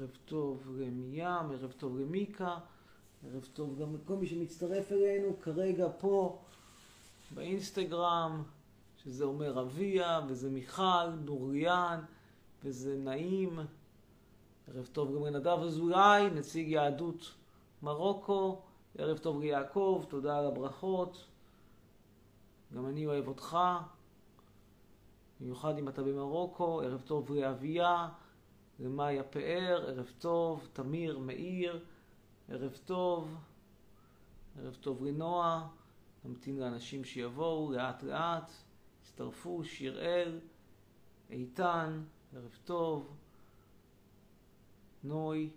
ערב טוב למים, ערב טוב למיקה, ערב טוב גם לכל מי שמצטרף אלינו כרגע פה באינסטגרם, שזה אומר אביה, וזה מיכל, נוריאן, וזה נעים. ערב טוב גם לנדב אזולאי, נציג יהדות מרוקו. ערב טוב ליעקב, תודה על הברכות. גם אני אוהב אותך, במיוחד אם אתה במרוקו. ערב טוב לאביה, למאיה פאר, ערב טוב, תמיר, מאיר, ערב טוב. ערב טוב לנועה, נמתין לאנשים שיבואו לאט לאט, הצטרפו, שיראל, איתן, ערב טוב. נוי,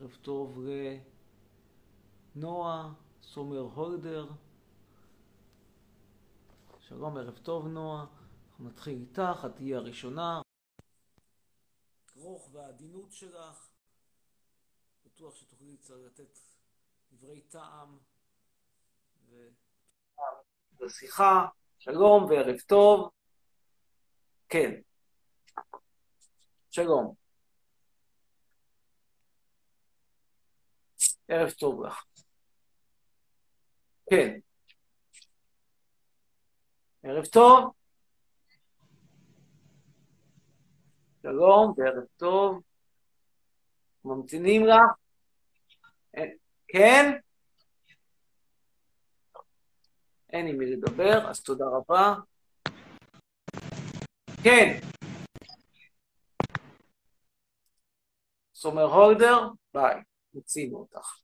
ערב טוב לנועה, סומר הולדר. שלום, ערב טוב נועה. אנחנו נתחיל איתך, את תהיי הראשונה. רוך והעדינות שלך, בטוח שתוכלי לתת דברי טעם ושיחה. שלום וערב טוב. כן. שלום. ערב טוב לך. כן. ערב טוב. שלום וערב טוב. ממתינים לך? כן? אין עם מי לדבר, אז תודה רבה. כן. סומר הולדר, ביי. מיצינו אותך.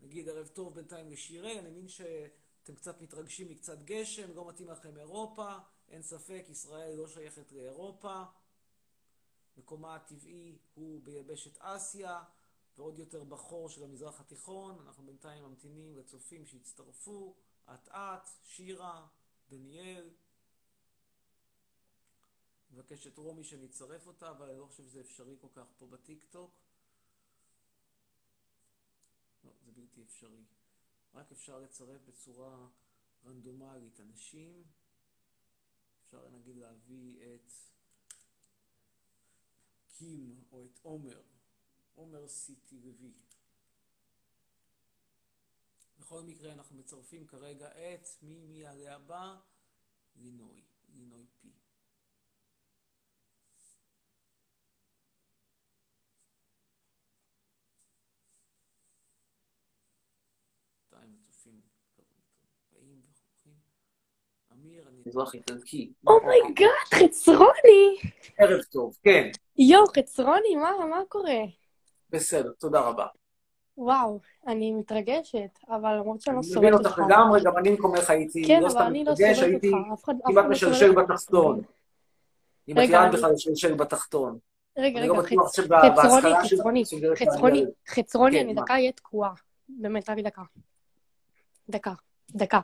נגיד ערב טוב בינתיים לשיראל, אני מבין שאתם קצת מתרגשים מקצת גשם, לא מתאים לכם אירופה, אין ספק, ישראל לא שייכת לאירופה. מקומה הטבעי הוא ביבשת אסיה, ועוד יותר בחור של המזרח התיכון. אנחנו בינתיים ממתינים לצופים שיצטרפו, אט אט, שירה, דניאל. מבקשת רומי שנצרף אותה, אבל אני לא חושב שזה אפשרי כל כך פה בטיק טוק. לא, זה בלתי אפשרי. רק אפשר לצרף בצורה רנדומלית אנשים. אפשר נגיד להביא את קים או את עומר, עומר סיטי לוי. בכל מקרה אנחנו מצרפים כרגע את מי מי הבא? לינוי, לינוי פי. אמיר, אני מזרח איטלקי. אומייגאד, חצרוני! ערב טוב, כן. יואו, חצרוני, מה, מה קורה? בסדר, תודה רבה. וואו, אני מתרגשת, אבל למרות שאני לא אני סובלת מבין אותך. אותך לגמרי, גם אני במקומך הייתי כן, לא אבל סתם אני לא מתרגש, סובלת הייתי אותך. אף אחד אף כמעט לא סובל משלשל אותך. בתחתון. אם את אני- בכלל לשלשל בתחתון. רגע, אני לא רגע, חצרוני, חצרוני, חצרוני, חצרוני, כן, אני? דקה אהיה תקועה. באמת, רק דקה. דקה, דקה.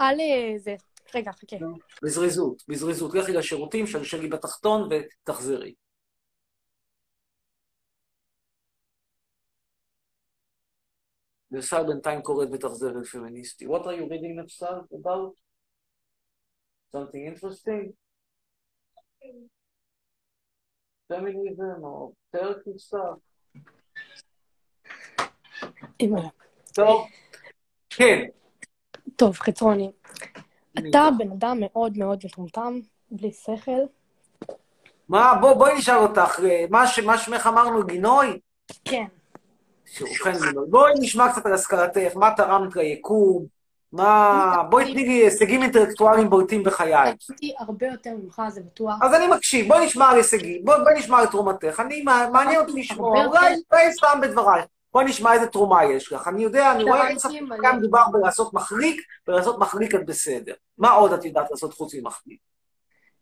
אל, אה, זה. רגע, חכה. בזריזות, בזריזות. לכי לשירותים, שלשלי בתחתון ותחזרי. וסל בינתיים קוראת בתחזרת פמיניסטי. What are you reading עכשיו about? Something interesting? Feminism or Turkey stuff? טוב. כן. טוב, חצרוני. אתה. בן אדם מאוד מאוד מטומטם, בלי שכל. מה, בוא, בואי נשאל אותך, אה, מה ש- מה שמך אמרנו, גינוי? כן. גינוי. בואי נשמע קצת על השכלתך, מה תרמת ליקום, מה... בואי תני לי הישגים אינטלקטואליים בולטים בחייך. הייתי הרבה יותר ממך, זה בטוח. אז אני מקשיב, בואי נשמע על הישגים, בואי נשמע על תרומתך. אני, מעניין אותי לשמוע. אולי סתם בדברייך. בואי נשמע איזה תרומה יש לך. אני יודע, אני רואה, אין ספק. שגם מדובר בלעשות מחליק, ולעשות מחליק את בסדר. מה עוד את יודעת לעשות חוץ ממחליק?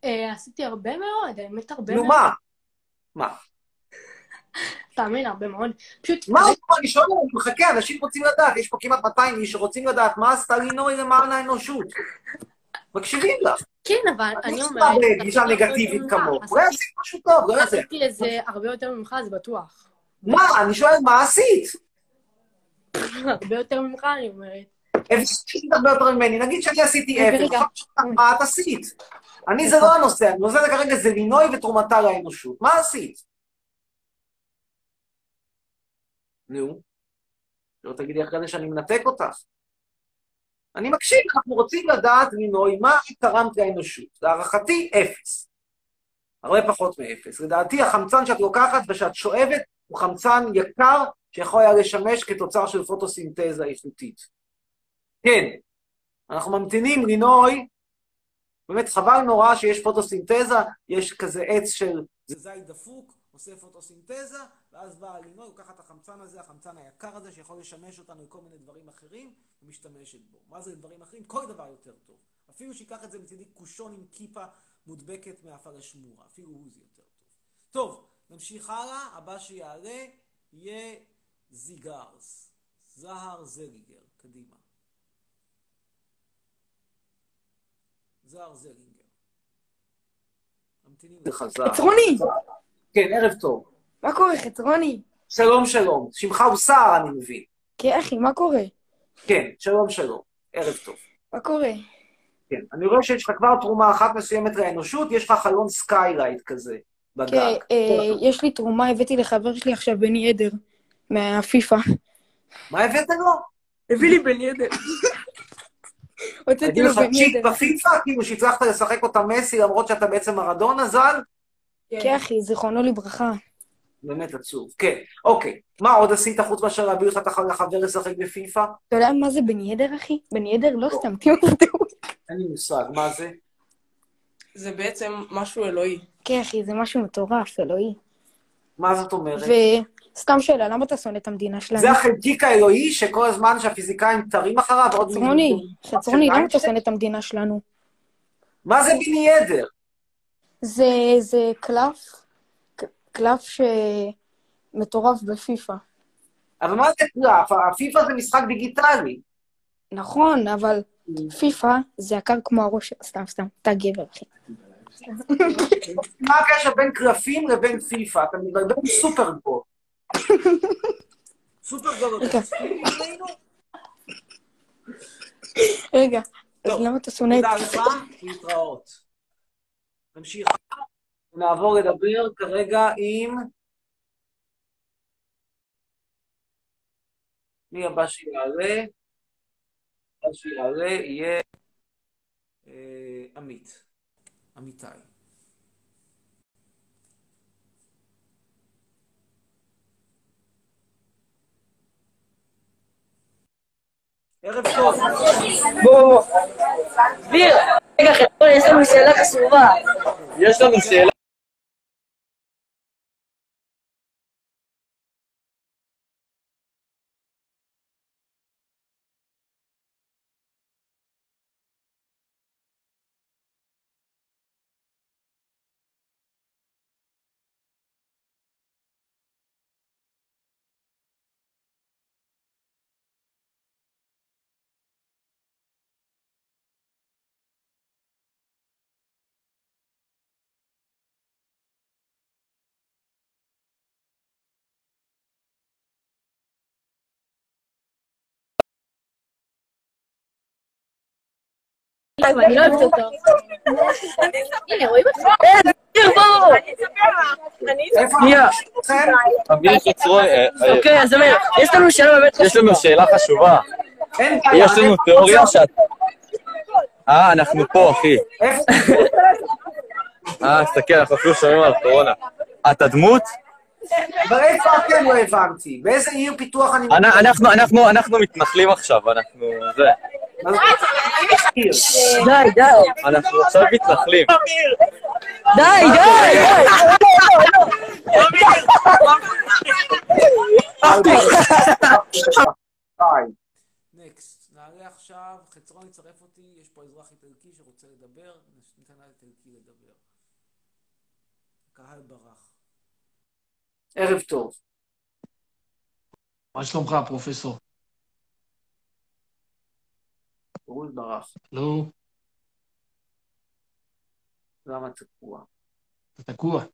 אה, עשיתי הרבה מאוד, האמת הרבה נו, מאוד. מה? מה? תאמין, הרבה מאוד. פשוט... מה עוד פעם, אני שואל, אני מחכה, אנשים רוצים לדעת, יש פה כמעט 200 איש שרוצים לדעת מה עשתה לינוי למען האנושות. מקשיבים לך. כן, אבל אני אני אומרת... אומרת... בגישה נגטיבית כמוך. אולי עשית משהו טוב, לא יודע. עשיתי את זה הרבה יותר ממך, זה בטוח. מה? אני שואל, מה עשית? הרבה יותר ממך, אני אומרת. עשית הרבה יותר ממני. נגיד שאני עשיתי אפס, מה את עשית? אני זה לא הנושא, הנושא זה כרגע זה לינוי ותרומתה לאנושות. מה עשית? נו, לא תגידי אחרי זה שאני מנתק אותך. אני מקשיב, אנחנו רוצים לדעת, לינוי, מה את תרמת לאנושות. להערכתי, אפס. הרבה פחות מאפס. לדעתי, החמצן שאת לוקחת ושאת שואבת הוא חמצן יקר שיכול היה לשמש כתוצר של פוטוסינתזה איכותית. כן, אנחנו ממתינים, לינוי, באמת חבל נורא שיש פוטוסינתזה, יש כזה עץ של... זית דפוק, עושה פוטוסינתזה, ואז באה לינוי, לוקחת את החמצן הזה, החמצן היקר הזה, שיכול לשמש אותנו לכל מיני דברים אחרים, ומשתמשת בו. מה זה דברים אחרים? כל דבר יותר טוב. אפילו שיקח את זה מצידי קושון עם כיפה מודבקת מהפלשמורה, אפילו הוא זה יותר טוב. טוב, נמשיך הלאה, הבא שיעלה יהיה זיגרס. זהר זליגר, קדימה. זהר זלינגר. ממתינים לחזר. חצרוני! כן, ערב טוב. מה קורה, חצרוני? שלום, שלום. שמך הוא סער, אני מבין. כן, אחי, מה קורה? כן, שלום, שלום. ערב טוב. מה קורה? כן, אני רואה שיש לך כבר תרומה אחת מסוימת לאנושות, יש לך חלון skylight כזה בגג. כן, אה, יש לי תרומה, הבאתי לחבר שלי עכשיו בני עדר, מהפיפא. מה הבאת לו? הביא לי בני עדר. הוצאתי לו לך בני צ'יט עדר. בפיפא, כאילו שהצלחת לשחק אותה מסי למרות שאתה בעצם מרדונה ז"ל? כן, אחי, זיכרונו לברכה. באמת עצוב. כן, אוקיי. מה עוד עשית חוץ מאשר להביא הח- לחבר לשחק בפיפא? אתה יודע מה זה בני עדר, אחי? בני עדר לא סתם, תהיו תראו. אין לי מושג, מה זה? זה בעצם משהו אלוהי. כן, אחי, זה משהו מטורף, אלוהי. מה זאת אומרת? וסתם שאלה, למה אתה שונא את המדינה שלנו? זה החלקיק האלוהי שכל הזמן שהפיזיקאים תרים אחריו עוד... חצרוני, מילים- חצרוני, למה אתה? שונא את המדינה שלנו? מה זה ביני עדר? זה, זה קלף, קלף שמטורף בפיפא. אבל מה זה קלף? הפיפא זה משחק דיגיטלי. נכון, אבל פיפא זה יקר כמו הראש סתם, סתם, אתה גבר, אחי. מה הקשר בין קלפים לבין פיפא? אתה מתבלבל עם סופרגול. סופרגול. אתה מסכים איתנו? רגע, אז למה אתה שונא את... תודה לך, להתראות. נמשיך. נעבור לדבר כרגע עם... מי הבא שיעלה? שיעלה יהיה אה, עמית. אמיתי. ערב טוב. בוא, דביר, רגע, חבר'ה, יש לנו שאלה חשובה. יש לנו שאלה. אני לא אוהבת אותו. הנה, רואים אותך? אוקיי, אז יש לנו שאלה באמת יש לנו שאלה חשובה. יש לנו תיאוריה שאת... אה, אנחנו פה, אחי. אה, תסתכל, אנחנו אפילו שומעים על קורונה. את הדמות? אבל איפה אתם לא הבנתי? באיזה עיר פיתוח אני... אנ- אנחנו, אנחנו, אנחנו מתנחלים עכשיו, אנחנו... זה. די, די, אנחנו עכשיו מתנחלים. די, די, די. נקסט. נעלה עכשיו, חצרון יצרף אותי, יש פה אזרח איטלקי שרוצה לדבר, ניתן לאיטלקי לדבר. הקהל ברח. ערב טוב. מה שלומך, פרופסור? פירוש ברח. נו. לא. למה תקוע? אתה תקוע.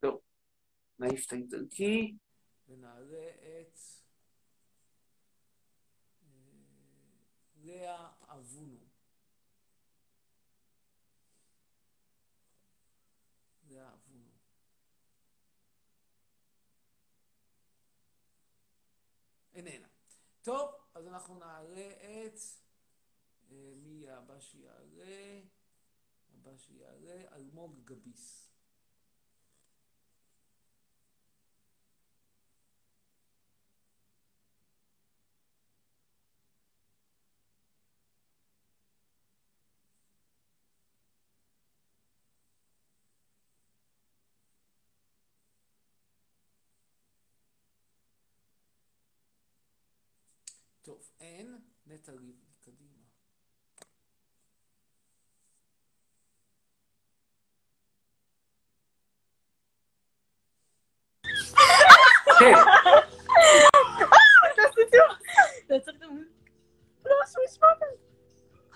טוב, נעיף את האיטלקי. ונעלה את אה, לאה אבונו. לאה אבונו. איננה. טוב, אז אנחנו נעלה את... אה, מי יהיה הבא שיעלה? הבא שיעלה, אלמוג גביס. טוב, אין, נטע לבני, קדימה. כן,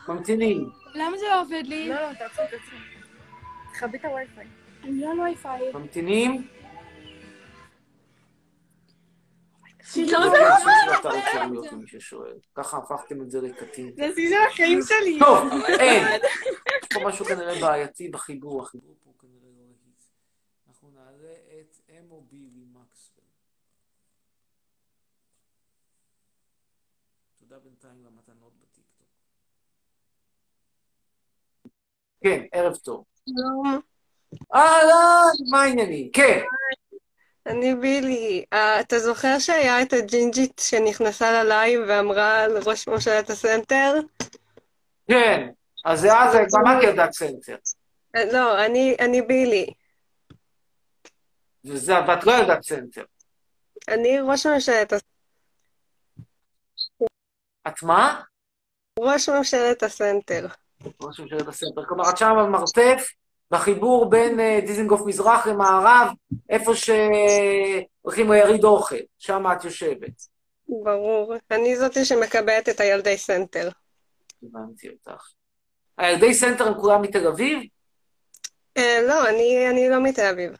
ממתינים. למה זה לא עובד לי? לא, לא, תעצרי, תעצרי. תכבי את הווי-פיי. אני לא על וי-פיי. ממתינים. זה לא ששואל. ככה הפכתם את זה לקטין. זה השיא של החיים שלי. טוב, אין. יש פה משהו כנראה בעייתי בחיבור. החיבור פה כנראה לא רהיט. אנחנו נעלה את אמו בילי מקסוול. תודה בינתיים למתנות בטיקטוק. כן, ערב טוב. שלום, אהלן, מה העניינים? כן. אני בילי. אה, אתה זוכר שהיה את הג'ינג'ית שנכנסה ללייב ואמרה על ראש ממשלת הסנטר? כן. אז זה אז גם את ידעת סנטר. לא, אני, אני בילי. וזה, ואת לא ידעת סנטר. אני ראש ממשלת, הס- את מה? ראש ממשלת הסנטר. ראש ממשלת הסנטר. כלומר, את שם על מרתף, בחיבור בין אה, דיזנגוף מזרח למערב, איפה שהולכים ליריד אוכל. שם את יושבת. ברור. אני זאתי שמקבלת את הילדי סנטר. הבנתי אותך. הילדי סנטר הם כולם מתל אביב? אה, לא, אני, אני לא מתל אביב.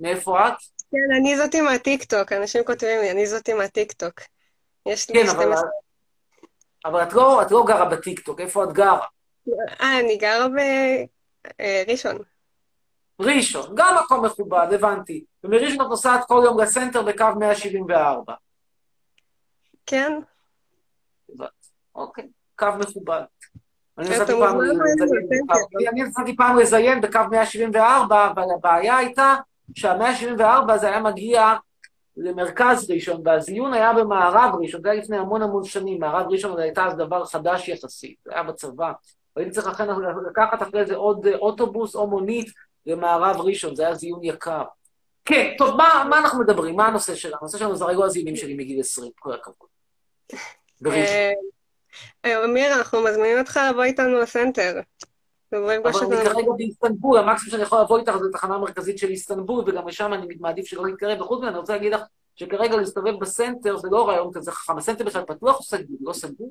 מאיפה את? כן, אני זאתי מהטיקטוק. אנשים כותבים לי, אני זאתי מהטיקטוק. יש לי כן, אבל, 12... אבל את, לא, את לא גרה בטיקטוק, איפה את גרה? אה, אני גרה בראשון. ראשון, גם מקום מכובד, הבנתי. ומראשון את נוסעת כל יום לסנטר בקו 174. כן? אוקיי, קו מכובד. אני אתה נסעתי מוזמן פעם אלינו לזיין לסנטר. בקו- אני נסעתי פעם לזיין בקו 174, אבל הבעיה הייתה שה-174 זה היה מגיע למרכז ראשון, והזיון היה במערב ראשון, זה היה לפני המון המון שנים, מערב ראשון זה הייתה אז דבר חדש יחסית, זה היה בצבא. והייתי צריך לכן לקחת אחרי זה עוד אה, אוטובוס או מונית למערב ראשון, זה היה זיון יקר. כן, טוב, מה, מה אנחנו מדברים? מה הנושא שלנו? הנושא שלנו זה הרגוע הזיונים שלי מגיל 20, כל הכבוד. בראשון. אה, אה, אמיר, אנחנו מזמינים אותך לבוא איתנו לסנטר. אבל אני. כרגע באיסטנבול, המקסימום שאני יכול לבוא איתך זה לתחנה המרכזית של איסטנבול, וגם לשם אני מעדיף שלא להתקרב. וחוץ מזה, אני רוצה להגיד לך שכרגע להסתובב בסנטר זה לא רעיון כזה חכם. הסנטר בכלל פתוח או סגור? לא סגור?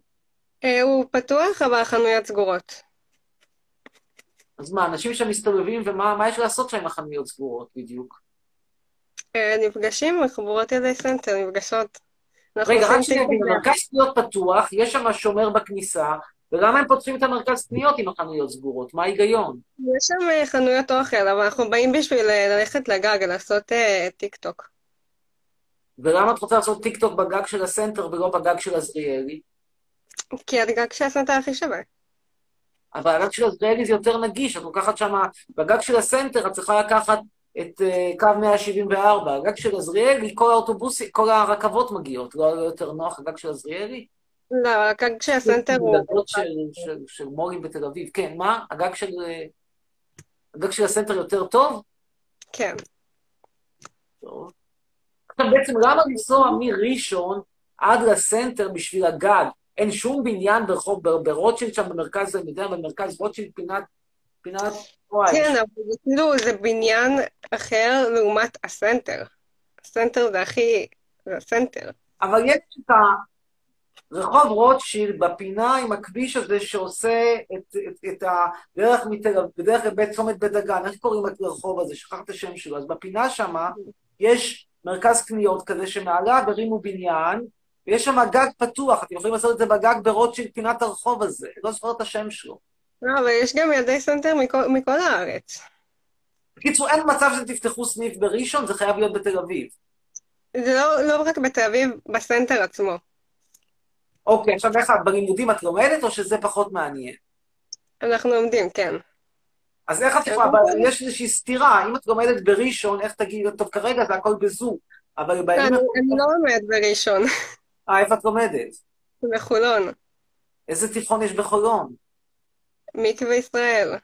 אה, הוא פתוח, אבל החנויות סגורות. אז מה, אנשים שם מסתובבים, ומה מה יש לעשות שם עם החנויות סגורות בדיוק? אה, נפגשים, חברות ילדי סנטר, נפגשות. רגע, רק שנייה. מרכז קניות פתוח, יש שם שומר בכניסה, ולמה הם פותחים את המרכז קניות עם החנויות סגורות? מה ההיגיון? יש שם אה, חנויות אוכל, אבל אנחנו באים בשביל ללכת לגג, לעשות טיק טוק. ולמה את רוצה לעשות טיק טוק בגג של הסנטר ולא בגג של עזריאלי? כי הגג של הסנטר הכי שווה. אבל הגג של עזריאלי זה יותר נגיש, את לוקחת שם, בגג של הסנטר את צריכה לקחת את אה, קו 174, הגג של עזריאלי, כל האוטובוסים, כל הרכבות מגיעות, לא יותר נוח הגג של עזריאלי? לא, הגג של הסנטר הוא... של, של, של מורים בתל אביב, כן, מה? הגג של, אה, הגג של הסנטר יותר טוב? כן. טוב. עכשיו בעצם למה לנסוע מראשון עד לסנטר בשביל הגג? אין שום בניין ברחוב, בר- ברוטשילד שם במרכז, אני יודע, במרכז רוטשילד פינת, פינת, כן, אבל כאילו, זה בניין אחר לעומת הסנטר. הסנטר זה הכי... זה הסנטר. אבל יש את הרחוב רוטשילד בפינה עם הכביש הזה שעושה את, את, את הדרך מתל אביב, בדרך לבית צומת בית דגן, איך קוראים לרחוב הזה? שכחת את השם שלו. אז בפינה שמה יש מרכז קניות כזה שמעליו הרימו בניין, ויש שם גג פתוח, אתם יכולים לעשות את זה בגג ברוטשילד, פינת הרחוב הזה, לא זוכר את השם שלו. לא, אבל יש גם ילדי סנטר מכל, מכל הארץ. בקיצור, אין מצב שתפתחו סניף בראשון, זה חייב להיות בתל אביב. זה לא, לא רק בתל אביב, בסנטר עצמו. אוקיי, עכשיו איך את, בלימודים את לומדת או שזה פחות מעניין? אנחנו לומדים, כן. אז איך את יכולה, אבל יש איזושהי סתירה, אם את לומדת בראשון, איך תגידי, טוב, כרגע זה הכל בזום, אבל לא. אני אני לא לומדת בראשון, אה, איפה את לומדת? בחולון, איזה תיכון יש בחולון? מקווה ישראל.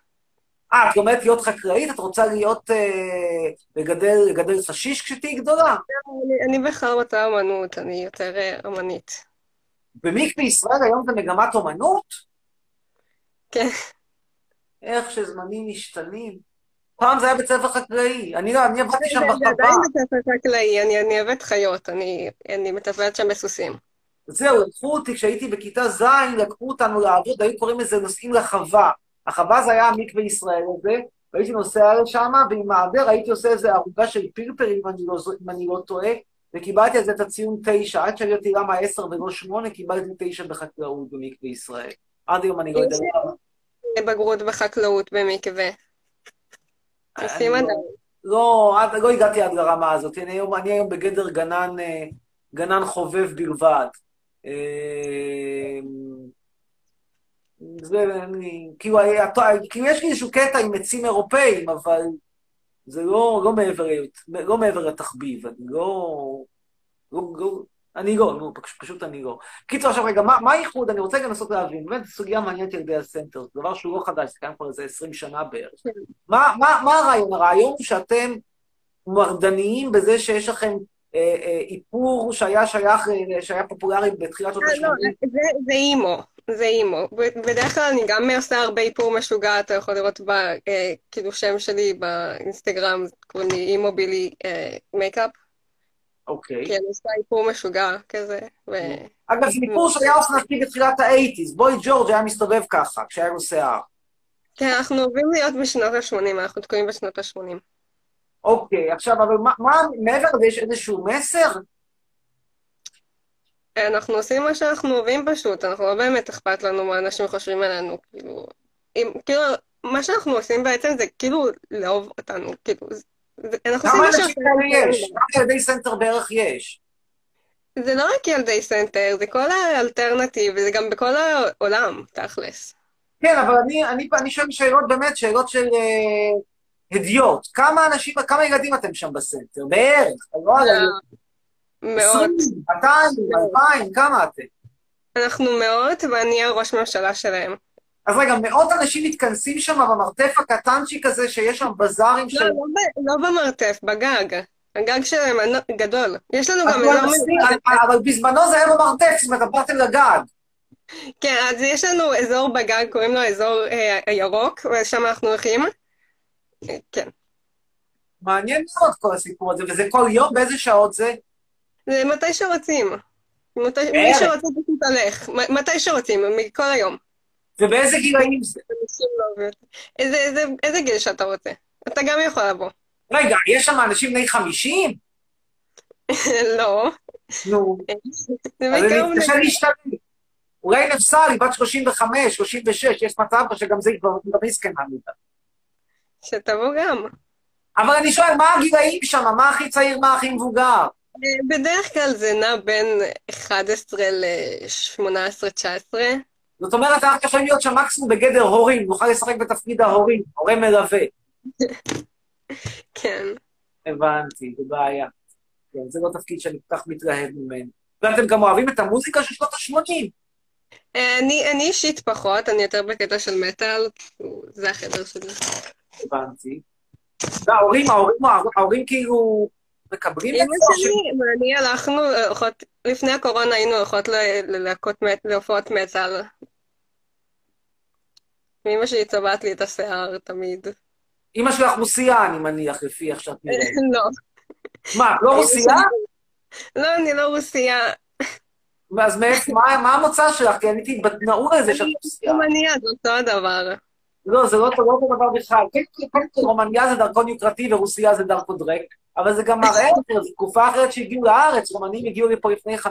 אה, את לומדת להיות חקלאית? את רוצה להיות, אה, לגדל, לגדל חשיש כשתהיי גדולה? אני, אני בכלל רוצה אמנות, אני יותר אה, אמנית. במקווה ישראל היום זה מגמת אומנות? כן. איך שזמנים משתנים. פעם זה היה בית ספר חקלאי. אני לא, אני עבדתי שם זה בחווה. עדיין בית ספר חקלאי, אני אני אוהבת חיות, אני אני מטפלת שם בסוסים. זהו, לקחו אותי, כשהייתי בכיתה ז', לקחו אותנו לעבוד, היו קוראים לזה נוסעים לחווה. החווה זה היה המקווה ישראל הזה, והייתי נוסע לשם, ועם העדר הייתי עושה איזה ערוגה של פלפל, אם אני לא, אם אני לא טועה, וקיבלתי על זה את הציון תשע. עד שאני אותי למה עשר ולא שמונה, קיבלתי תשע בחקלאות במקווה ישראל. עד היום אני לא יודע למה. בגרות בחקלאות במקווה. לא- עדיין. לא, עד, לא הגעתי עד לרמה הזאת. אני היום, אני היום בגדר גנן, אה, גנן חובב בלבד. אה, זה, אני, כאילו, היה- כאילו, יש לי איזשהו קטע עם עצים אירופאים, אבל זה לא, לא מעבר, לא מעבר לתחביב. אני לא... לא, לא אני לא, נו, פשוט, לא. קיצור, עכשיו רגע, מה הייחוד? אני רוצה גם לנסות להבין. באמת, זו סוגיה מעניינת ילדי הסנטר, זה דבר שהוא לא חדש, זה קיים כבר איזה 20 שנה בערך. מה, מה, מה הרעיון? הרעיון הוא שאתם מרדניים בזה שיש לכם אה, אה, איפור שהיה שייך, אה, שהיה פופולרי בתחילת שנות אה, לא, ה-80. זה אימו, זה אימו. בדרך כלל אני גם עושה הרבה איפור משוגע, אתה יכול לראות ב... אה, כאילו שם שלי באינסטגרם, קוראים לי אימו בילי מייקאפ, אוקיי. כי אני עושה איפור משוגע כזה, ו... אגב, זה איפור שהיה אופנתי בתחילת האייטיז. בוי ג'ורג' היה מסתובב ככה, כשהיה לו שיער. כן, אנחנו אוהבים להיות בשנות ה-80, אנחנו תקועים בשנות ה-80. אוקיי, עכשיו, אבל מה, מה מעבר לזה, יש איזשהו מסר? אנחנו עושים מה שאנחנו אוהבים פשוט, אנחנו לא באמת אכפת לנו מה אנשים חושבים עלינו, כאילו, אם, כאילו, מה שאנחנו עושים בעצם זה כאילו לאהוב אותנו, כאילו, כמה מה אנשים כאלה יש? כמה ילדי סנטר בערך יש? זה לא רק ילדי סנטר, זה כל ה alternative, וזה גם בכל העולם, תכלס. כן, אבל אני, אני, אני שואל שאלות באמת, שאלות של אה, הדיוט. כמה אנשים, כמה ילדים אתם שם בסנטר? בערך, לא על מאות. 20, 200, 2,000, כמה אתם? אנחנו מאות, ואני הראש ממשלה שלהם. אז רגע, מאות אנשים מתכנסים שם במרתף הקטנצ'יק הזה, שיש שם בזארים לא, של... לא, לא במרתף, בגג. הגג שלהם גדול. יש לנו גם אבל מיוחד. אבל בזמנו זה היה במרתף, זאת אומרת, עברתם לגג. כן, אז יש לנו אזור בגג, קוראים לו אזור אה, הירוק, ושם אנחנו הולכים. כן. מעניין מאוד כל הסיפור הזה, וזה כל יום, באיזה שעות זה? זה מתי שרוצים. מתי, מי. שרוצה פשוט הולך. מתי שרוצים, מכל היום. ובאיזה גילאים זה? לא. איזה, איזה, איזה גיל שאתה רוצה. אתה גם יכול לבוא. רגע, יש שם אנשים בני 50? לא. נו, אז אני בני... מתקשה להשתלם. אולי נפסל, היא בת 35, 36, יש מצב שגם זה כבר זקנה מדי. שתבוא גם. אבל אני שואל, מה הגילאים שם? מה הכי צעיר, מה הכי מבוגר? אה, בדרך כלל זה נע בין 11 ל-18-19. זאת אומרת, אנחנו יכולים להיות שם מקסימום בגדר הורים, נוכל לשחק בתפקיד ההורים, הורה מלווה. כן. הבנתי, זה בעיה. כן, זה לא תפקיד שאני כל כך מתלהב ממנו. ואתם גם אוהבים את המוזיקה של שנות ה-80. אה, אני, אני אישית פחות, אני יותר בקטע של מטאל, זה החדר שלי. הבנתי. וההורים, ההורים, ההורים כאילו מקבלים את זה? שלי ואני הלכנו, הולכות, לפני הקורונה היינו הולכות ללהקות להופעות מטאל. אמא שלי צובעת לי את השיער תמיד. אמא שלך רוסיה, אני מניח, לפי איך שאת נראית. לא. מה, את לא רוסיה? לא, אני לא רוסייה. אז מה המוצא שלך? כי אני הייתי בתנאור הזה שאת רוסיה. רומניה זה אותו הדבר. לא, זה לא לא אותו דבר בכלל. כן, כן, כל, רומניה זה דרכון יוקרתי ורוסיה זה דרכון דרק, אבל זה גם מראה אחר, זו תקופה אחרת שהגיעו לארץ, רומנים הגיעו לפה לפני 50-60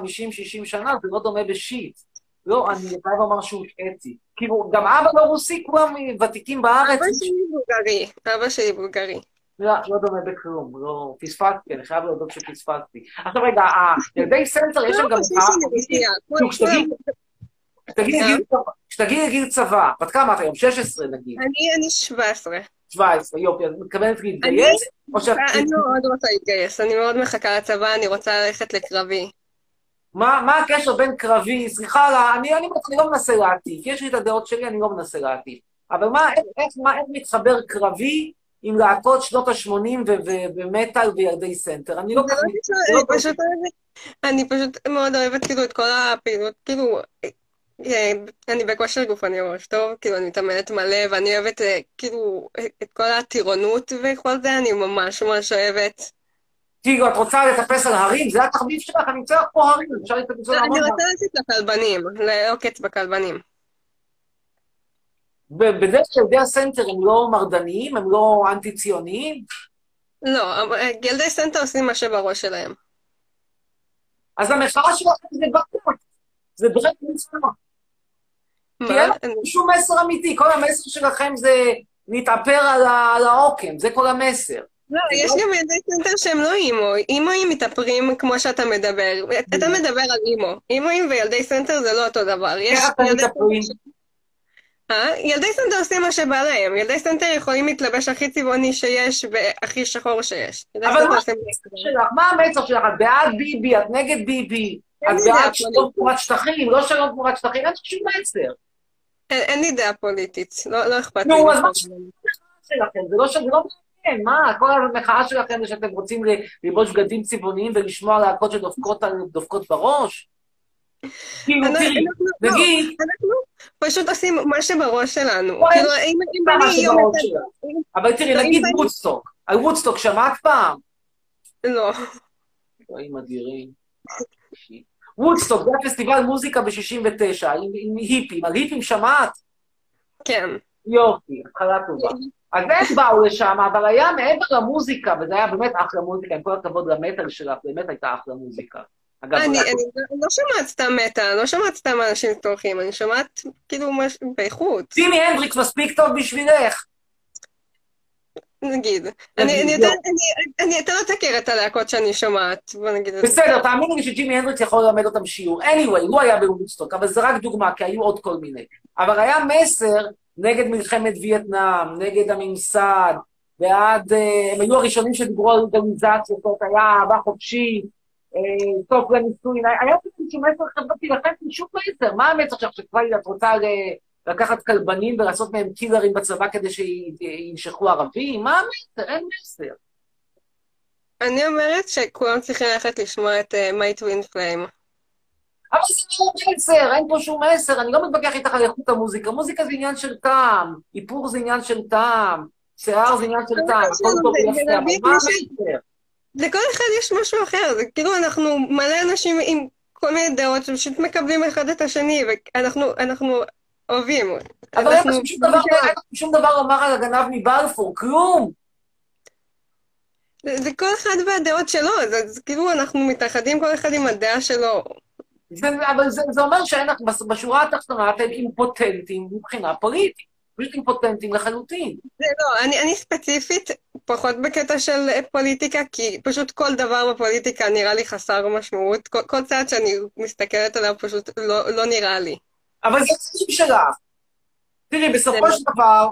שנה, זה לא דומה ב shit. לא, אני חייב לומר שהופתעתי. כאילו, גם אבא לא רוסי, כולם ותיקים בארץ. אבא שלי בולגרי. אבא שלי בולגרי. לא, לא דומה בכלום, לא, פספסתי, אני חייב להודות שפספסתי. עכשיו רגע, ילדי סנטר, יש שם גם... לא חושבים שאני רוסייה. נו, שתגיד. שתגידי אה? גיל צבא, בת כמה את היום? 16 נגיד, אני אני 17. 17, יופי, אז את מתכוונת להתגייס? אני מאוד רוצה להתגייס, אני מאוד מחכה לצבא, אני רוצה ללכת לקרבי. מה מה הקשר בין קרבי, סליחה, אני לא מנסה להטיף, יש לי את הדעות שלי, אני לא מנסה להטיף. אבל מה, איך- מתחבר קרבי עם להקות שנות ה-80 ומטאל וילדי סנטר? אני לא כך... לא לא אני פשוט מאוד אוהבת כאילו את כל הפעילות, כאילו, אני בכושר גופני ממש טוב, כאילו אני מתאמנת מלא, ואני אוהבת אה, כאילו את כל הטירונות וכל זה, אני ממש ממש אוהבת. כאילו, את רוצה לטפס על הרים? זה התחביב שלך? אני לך פה הרים, אפשר לטפס על אני המון. רוצה לצאת לכלבנים, לעוקץ בכלבנים. בדרך כלל ילדי הסנטר הם לא מרדניים, הם לא אנטי-ציוניים, לא, אה, ילדי סנטר עושים מה שבראש שלהם. אז המחאה שלכם זה בקות, זה ברק מצווה. לכם שום מסר אמיתי, כל המסר שלכם זה להתאפר על העוקם, זה כל המסר. לא, יש גם ילדי סנטר שהם לא אימו. אימואים מתאפרים כמו שאתה מדבר. אתה מדבר על אימו. אימואים וילדי סנטר זה לא אותו דבר. איך אתם מתאפרים? אה? ילדי סנטר עושים מה שבא להם. ילדי סנטר יכולים להתלבש הכי צבעוני שיש והכי שחור שיש. אבל מה עושים שלך, מה המצר שלך? את בעד ביבי, את נגד ביבי, את בעד שלום תמורת שטחים, לא שלום תמורת שטחים, אין שום מסר. אין לי דעה פוליטית. לא לא אכפת לי. נו, אז מה זה. שלכם, זה לא זה לא מעניין, מה? כל המחאה שלכם זה שאתם רוצים ללבוש בגדים צבעוניים ולשמוע להקות שדופקות על- דופקות בראש? כאילו, תראי, לא, נגיד, אנחנו פשוט עושים מה שבראש שלנו. כאילו. אבל תראי, נגיד וודסטוק, על וודסטוק שמעת פעם? לא. אלוהים אדירים. וודסטוק, זה הפסטיבל מוזיקה ב-69, עם עם היפים, על היפים שמעת? כן. יופי, התחלה טובה. אז הם באו לשם, אבל היה מעבר למוזיקה, וזה היה באמת אחלה מוזיקה, עם כל הכבוד למטאל שלך, באמת הייתה אחלה מוזיקה. אגב, אני, אני לא שומעת סתם מטאל, אני לא שומעת סתם אנשים צורחים, אני שומעת כאילו מש... באיכות, ג'ימי הנדריקס מספיק טוב בשבילך. נגיד. אני, לא. יותר, לא תכיר את הלהקות שאני שומעת, בוא נגיד את זה. בסדר, תאמינו לי שג'ימי הנדריקס יכול ללמד אותם שיעור. anyway, הוא היה בוודסטוק, אבל זה רק דוגמה, כי היו עוד כל מיני. אבל היה מסר נגד מלחמת וייטנאם, נגד הממסד, ועד... אה, הם היו הראשונים שדיברו על לגליזציה, זאת היה אהבה חופשית, אה, סוף לנישואין, היה איזשהו מסר חברתי, לכן שום מסר. מה המסר שלך שכבר את רוצה לקחת כלבנים ולעשות מהם קילרים בצבא כדי שינשכו ערבים? מה המסר? אין מסר. אני אומרת שכולם צריכים ללכת לשמוע את My Twin Flame. אבל זה לא מסר, אין פה שום מסר, אני לא מתווכח איתך על איכות המוזיקה. מוזיקה זה עניין של טעם, איפור זה עניין של טעם, שיער זה עניין של טעם, הכל טוב ויפה, אבל מה המסר? לכל אחד יש משהו אחר, זה כאילו אנחנו מלא אנשים עם כל מיני דעות שפשוט מקבלים אחד את השני, ואנחנו אנחנו אוהבים. אבל אין לכם שום דבר- שום דבר לומר על הגנב מבלפור, כלום. זה זה כל אחד והדעות שלו, זה, זה כאילו אנחנו מתאחדים כל אחד עם הדעה שלו. זה, אבל זה, זה אומר בס- בשורה התחתונה אתם אימפוטנטים מבחינה פוליטית, פשוט אימפוטנטים לחלוטין. זה לא, אני, אני ספציפית פחות בקטע של אה, פוליטיקה, כי פשוט כל דבר בפוליטיקה נראה לי חסר משמעות. כל, כל צעד שאני מסתכלת עליו פשוט לא, לא נראה לי. אבל זה החיים שלך. תראי, בסופו של דבר,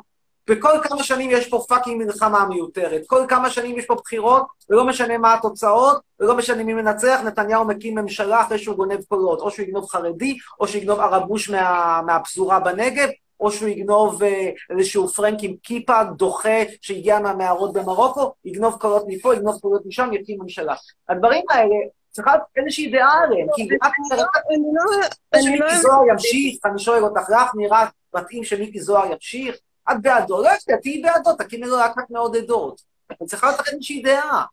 בכל כמה שנים יש פה fucking מלחמה מיותרת. כל כמה שנים יש פה בחירות, ולא משנה מה התוצאות, ולא משנה מי מנצח, נתניהו מקים ממשלה אחרי שהוא גונב קולות. או שהוא יגנוב חרדי, או שהוא יגנוב ערבוש מה, מהפזורה בנגב, או שהוא יגנוב אה, איזשהו פרנק עם כיפה דוחה שהגיע מהמערות במרוקו, יגנוב קולות מפה, יגנוב קולות משם, יקים ממשלה. הדברים האלה, צריכה להיות איזושהי דעה עליהם, כי רק לא, אני לא, שמיקי זוהר ימשיך, אני שואל אותך, לך נראה מתאים שמיקי זוהר ימשיך? את בעדו? לא יודעת, תהיי בעדו, תקימי לו להקת מעודדות. את צריכה להיות לך איזושהי דעה.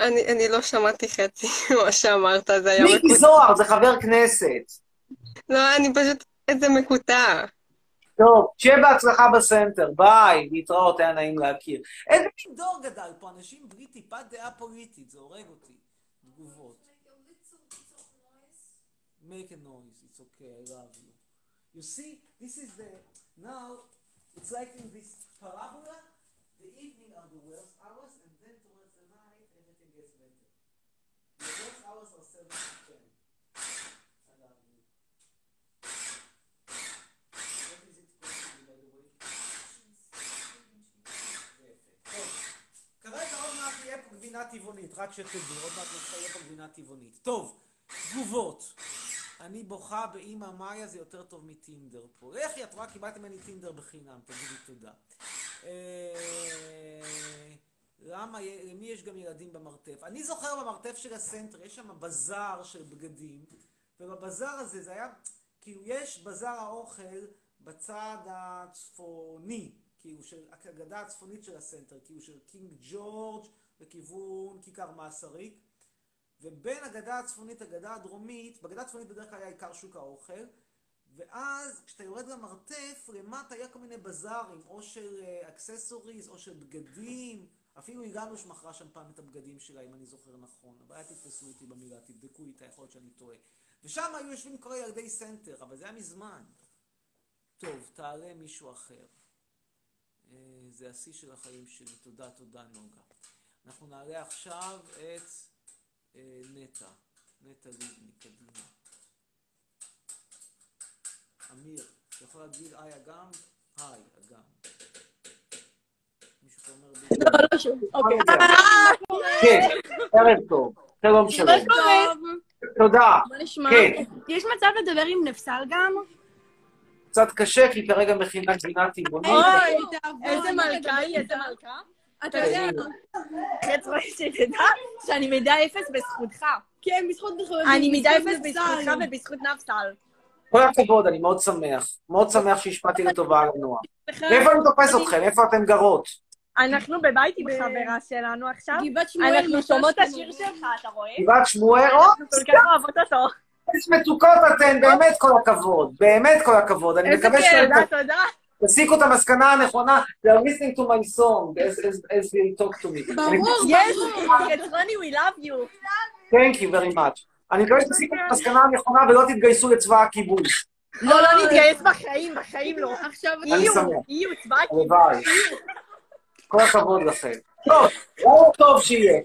אני, אני לא שמעתי חצי ממה שאמרת, זה היה מיקי. זוהר זה חבר כנסת. לא, אני פשוט, איזה מקוטע. טוב, שיהיה בהצלחה בסנטר, ביי, להתראות, היה נעים להכיר. איזה מין דור גדל פה, אנשים בלי טיפת דעה פוליטית, זה הורג אותי. תגובות. make a noise, it's okay, I love you. You see, this is the, now, it's like in this parabola, the evening are the worst hours, and then towards the night, everything gets better. The worst hours are 7 to 10. I love you. טבעונית, רק שתדעו, עוד מעט נתחיל פה גבינה טבעונית. טוב, תגובות. אני בוכה באמא מאיה זה יותר טוב מטינדר פה. לכי, את רואה, קיבלתם ממני טינדר בחינם, תגידי תודה. אה, למה, למי יש גם ילדים במרתף? אני זוכר במרתף של הסנטר, יש שם בזאר של בגדים, ובבזאר הזה זה היה, כאילו יש בזאר האוכל בצד הצפוני, כאילו של הגדה הצפונית של הסנטר, כאילו של קינג ג'ורג' לכיוון כיכר מסריק, ובין הגדה הצפונית לגדה הדרומית, בגדה הצפונית בדרך כלל היה עיקר שוק האוכל, ואז כשאתה יורד למרתף, למטה היה כל מיני בזארים, או של accessories, או של בגדים, אפילו הגענו שמכרה שם פעם את הבגדים שלה, אם אני זוכר נכון. אבל אל תתפסו אותי במילה, תבדקו איתה, יכול להיות שאני טועה. ושם היו יושבים כל ילדי סנטר, אבל זה היה מזמן. טוב, תעלה מישהו אחר. זה השיא של החיים שלי. תודה, תודה, נוגה. אנחנו נעלה עכשיו את נטע. נטע לבני, קדימה. אמיר, אתה יכול להגיד היי אגם? היי, אגם. מישהו פה אומר לי... לא, לא שוב. אוקיי. כן, ערב טוב. שלום שלום. תודה. מה נשמע? כן. יש מצב לדבר עם נפסל גם? קצת קשה, כי כרגע מכינה גבינה טבעונית. אוי, איזה מלכה היא, איזה מלכה. אתה יודע, חץ רואה שתדע שאני מידע אפס בזכותך. כן, בזכות אני מידע אפס בזכותך ובזכות נפסל. כל הכבוד, אני מאוד שמח. מאוד שמח שהשפעתי לטובה על הנוער. איפה אני תופס אתכם? איפה אתן גרות? אנחנו בבית עם חברה שלנו עכשיו. גבעת שמואל. אנחנו שומעות את השיר שלך, אתה רואה? גבעת שמואל? אנחנו כל כך אוהבות אותו. איזה מתוקות אתן, באמת כל הכבוד. באמת כל הכבוד. אני איזה מקווה כיף, שאתם תודה, תודה. תסיקו את המסקנה הנכונה. They are listening to my song as, as, as they talk to me. אני- Yes, יצרני, we love you. Thank you very much. אני מקווה שתסיקו את המסקנה הנכונה ולא תתגייסו לצבא הכיבוש. לא, לא נתגייס בחיים, בחיים לא. עכשיו, אני יהיו, שמח. יהיו, צבא הלוואי. כל הכבוד לכם. טוב, טוב שיהיה.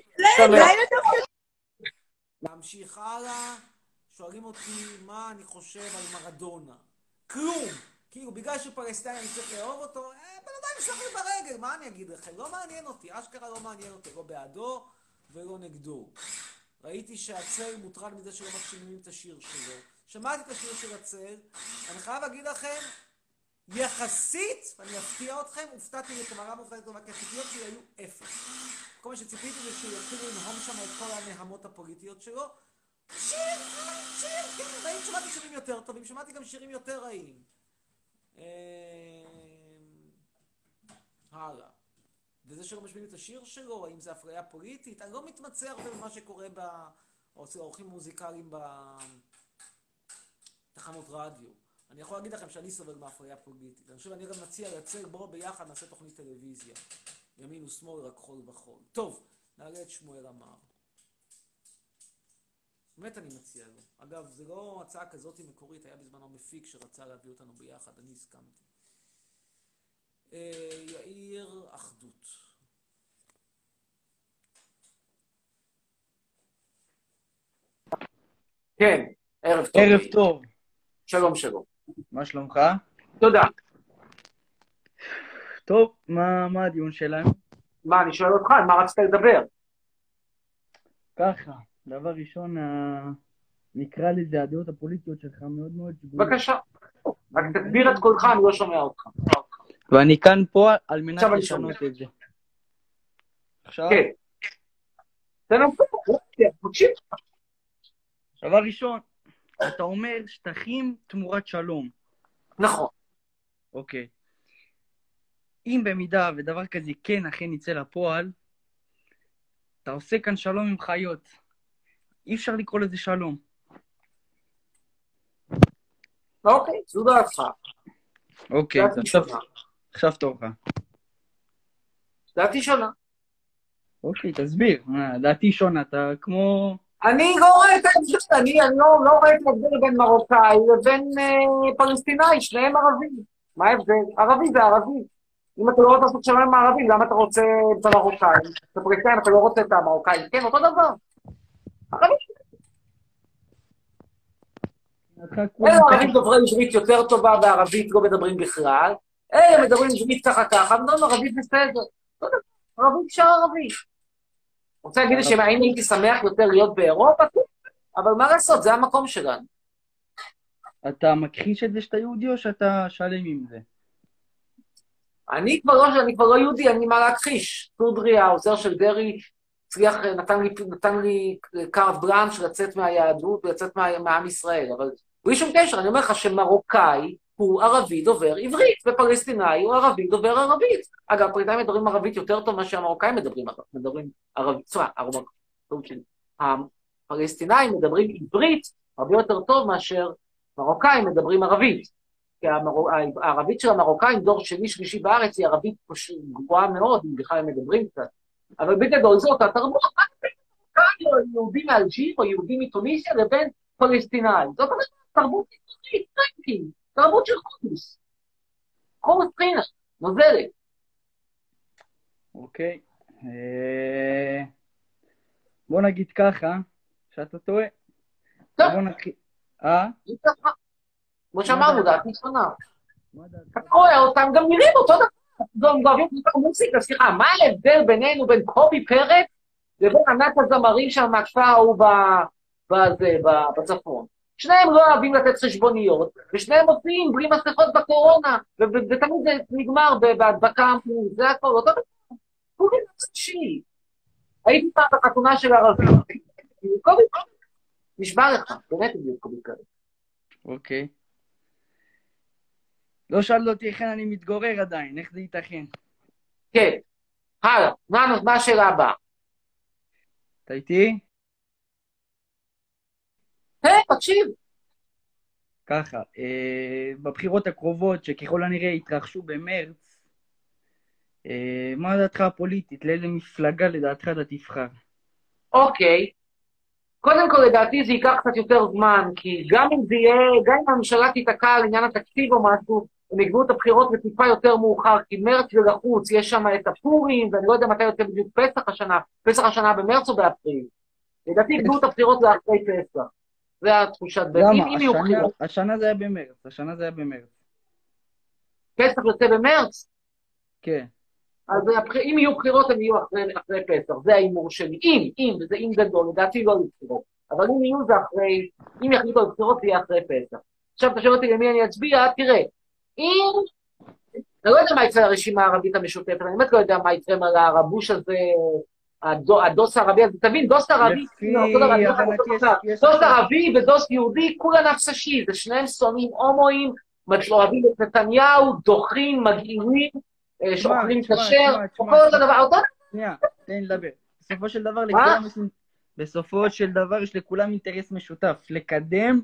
להמשיך הלאה, שואלים אותי מה אני חושב על מרדונה. כלום. כאילו, בגלל שהוא פלסטיני אני צריך לאהוב אותו, אה, בן אדם לי ברגל, מה אני אגיד לכם? לא מעניין אותי, אשכרה לא מעניין אותי, לא בעדו ולא נגדו. ראיתי שהצל מוטרד מזה שלא מקשיבים את השיר שלו. שמעתי את השיר של הצל, אני חייב להגיד לכם, יחסית, ואני אפתיע אתכם, הופתעתי לכמרה מופתעת טובה, כי הציפיות שלי היו אפס. כל מה שציפיתי זה שהוא יתחיל לנהום שם את כל הנהמות הפוליטיות שלו. שיר, שיר, כן, רעים, שמעתי שירים יותר טובים, שמעתי גם שירים יותר רעים. אמ, הלאה. וזה שלא משמיעים את השיר שלו, האם זה אפליה פוליטית, אני לא מתמצא הרבה במה שקורה ב... או אצל האורחים המוזיקליים בתחנות רדיו. אני יכול להגיד לכם שאני סובל מאפליה פוליטית. אני חושב, אני גם מציע לייצר, בואו ביחד נעשה תוכנית טלוויזיה. ימין ושמאל, רק חול וחול. טוב, נעלה את שמואל אמר. באמת אני מציע לו. אגב, זו לא הצעה כזאת מקורית, היה בזמנו מפיק שרצה להביא אותנו ביחד, אני הסכמתי. אה, יאיר אחדות. כן, ערב טוב. ערב טוב, שלום שלום. מה שלומך? תודה. טוב, מה, מה הדיון שלנו? מה, אני שואל אותך, על מה רצית לדבר? ככה, דבר ראשון, נקרא לזה הדעות הפוליטיות שלך מאוד מאוד שגויות. בבקשה. רק תגביר את קולך, אני לא שומע אותך. ואני כאן פה על מנת לשנות. את זה. עכשיו, כן. פה, תקשיב. דבר ראשון, אתה אומר שטחים תמורת שלום, נכון. אוקיי. אם במידה ודבר כזה כן אכן יצא לפועל, אתה עושה כאן שלום עם חיות. אי אפשר לקרוא לזה שלום. אוקיי, זו דעתך. אוקיי, עכשיו, תורך. דעתי שונה. אוקיי, תסביר. מה, דעתי שונה, אתה כמו... אני לא רואה את ההמשך, אני אני לא לא רואה את ההבדל בין מרוקאי לבין אה, פלסטיני, שניהם ערבים. מה ההבדל? ערבי זה ערבי. אם אתה לא רוצה לעשות שלום עם הערבים, למה אתה רוצה את המרוקאים? את הפלסטינים, אתה לא רוצה את המרוקאים. כן, אותו דבר. ערבים דוברי עברית יותר טובה, בערבית לא מדברים בכלל. אלה מדברים עברית ככה ככה, מדברים ערבית בסדר. דבר, ערבית אפשר ערבית. רוצה להגיד לי שהאם הייתי שמח יותר להיות באירופה? אבל מה לעשות, זה המקום שלנו. אתה מכחיש את זה שאתה יהודי או שאתה שלם עם זה? אני כבר לא, אני כבר לא יהודי, אני מה להכחיש. טודרי, העוזר של דרעי, הצליח, נתן לי, נתן לי קארט בלאנש לצאת מהיהדות ולצאת מה, מעם ישראל, אבל בלי שום קשר, אני אומר לך שמרוקאי הוא ערבי דובר עברית, ופלסטינאי הוא ערבי דובר ערבית. אגב, הפלסטינאים מדברים ערבית יותר טוב מאשר המרוקאים מדברים, מדברים ערבית, סליחה, הפלסטינאים מדברים עברית הרבה יותר טוב מאשר מרוקאים מדברים ערבית. כי המרו... הערבית של המרוקאים, דור שני שלישי בארץ, היא ערבית גבוהה מאוד, אם בכלל הם מדברים קצת. אבל בגדול זאת התרבות, או יהודי מאלג'יר או יהודי מתוניסיה לבין פלסטינאי. זאת אומרת, תרבות מזרחית, טרנקינג, תרבות של חומוס. חומוס טחינה, נוזלת. אוקיי. אה, בוא נגיד ככה, שאתה טועה. טוב. בוא נתחיל... אה? כמו שאמרנו, דעתי שונה. אתה רואה אותם, גם נראים אותו דבר. גם אוהבים מוזיקה, סליחה, מה ההבדל בינינו, בין קובי פרץ לבין ענת הזמרים שם מהכפר ההוא בזה, בצפון? שניהם לא אוהבים לתת חשבוניות, ושניהם מופיעים בלי מסכות בקורונה, ותמיד זה נגמר בהדבקה, זה הכל, אותו דבר. קובי נפשי. הייתי פעם בחתונה של ערבים, קובי. נשבע לך, באמת את קובי פרץ. אוקיי. לא שאלת אותי היכן אני מתגורר עדיין, איך זה ייתכן? כן. הלאה, מה מה השאלה הבאה? אתה איתי? כן, תקשיב. ככה, אה, בבחירות הקרובות, שככל הנראה יתרחשו במרץ, אה, מה דעתך הפוליטית? לאיזה מפלגה לדעתך אתה תבחר? אוקיי. קודם כל, לדעתי זה ייקח קצת יותר זמן, כי גם אם זה יהיה, גם אם הממשלה תיתקע על עניין התקציב או משהו, הם יקבעו את הבחירות לטיפה יותר מאוחר, כי מרץ זה לחוץ, יש שם את הפורים, ואני לא יודע מתי יוצא בדיוק פסח השנה, פסח השנה במרץ או באפריל. לדעתי יקבעו את הבחירות לאחרי פסח. זה התחושת. אם למה? השנה-. השנה זה היה במרץ, השנה זה היה במרץ. פסח יוצא במרץ, כן. אז הבח- אם יהיו בחירות, הם יהיו אחרי, אחרי פסח, זה ההימור שלי. אם, אם, וזה אם גדול, לדעתי לא יהיו בחירות. אבל אם יהיו זה אחרי, אם יחליטו על בחירות, זה יהיה אחרי פסח. עכשיו אתה שואל אותי למי אני אצביע, תראה, אם... אני לא יודע מה יקרה לרשימה הערבית המשותפת, אני באמת לא יודע מה יקרה על הרבוש הזה, הדו, הדוס הערבי הזה, תבין, דוס ערבי, כאילו, דבר, דבר. דוס ערבי ודוס יהודי, כולה נפסשי, זה שניהם שונאים הומואים, אוהבים את נתניהו, דוחים, מגעילים, אה, שאוכלים כשר, הכל אותו דבר, אותו שנייה, תן לי לדבר. בסופו של דבר לכולם יש... בסופו של דבר יש לכולם אינטרס משותף, לקדם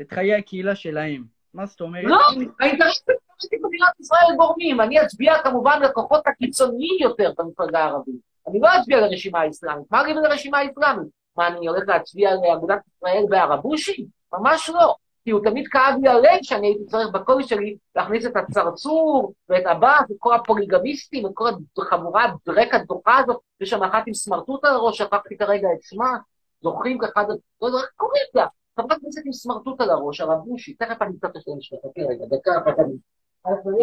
את חיי הקהילה שלהם. מה זאת אומרת? לא, האינטרסים של מדינת ישראל גורמים. אני אצביע כמובן לכוחות הקיצוניים יותר במפלגה הערבית. אני לא אצביע לרשימה האסלאמית. מה לי ולרשימה האסלאמית? מה, אני הולך להצביע לאגודת ישראל בערבושים? ממש לא. כי הוא תמיד כאב לי הלב שאני הייתי צריך בקול שלי להכניס את הצרצור ואת עבאס ואת כל הפוליגמיסטים ואת כל החבורה הדרק הדוחה הזאת, יש שם אחת עם סמרטוט על הראש, שכחתי כרגע את שמה, זוכרים ככה, לא יודע, איך קוראים לה? חברת כנסת עם סמרטוט על הראש, הרב בושי, תכף אני קצת אשאל שלך, חכה רגע, דקה אחת אני.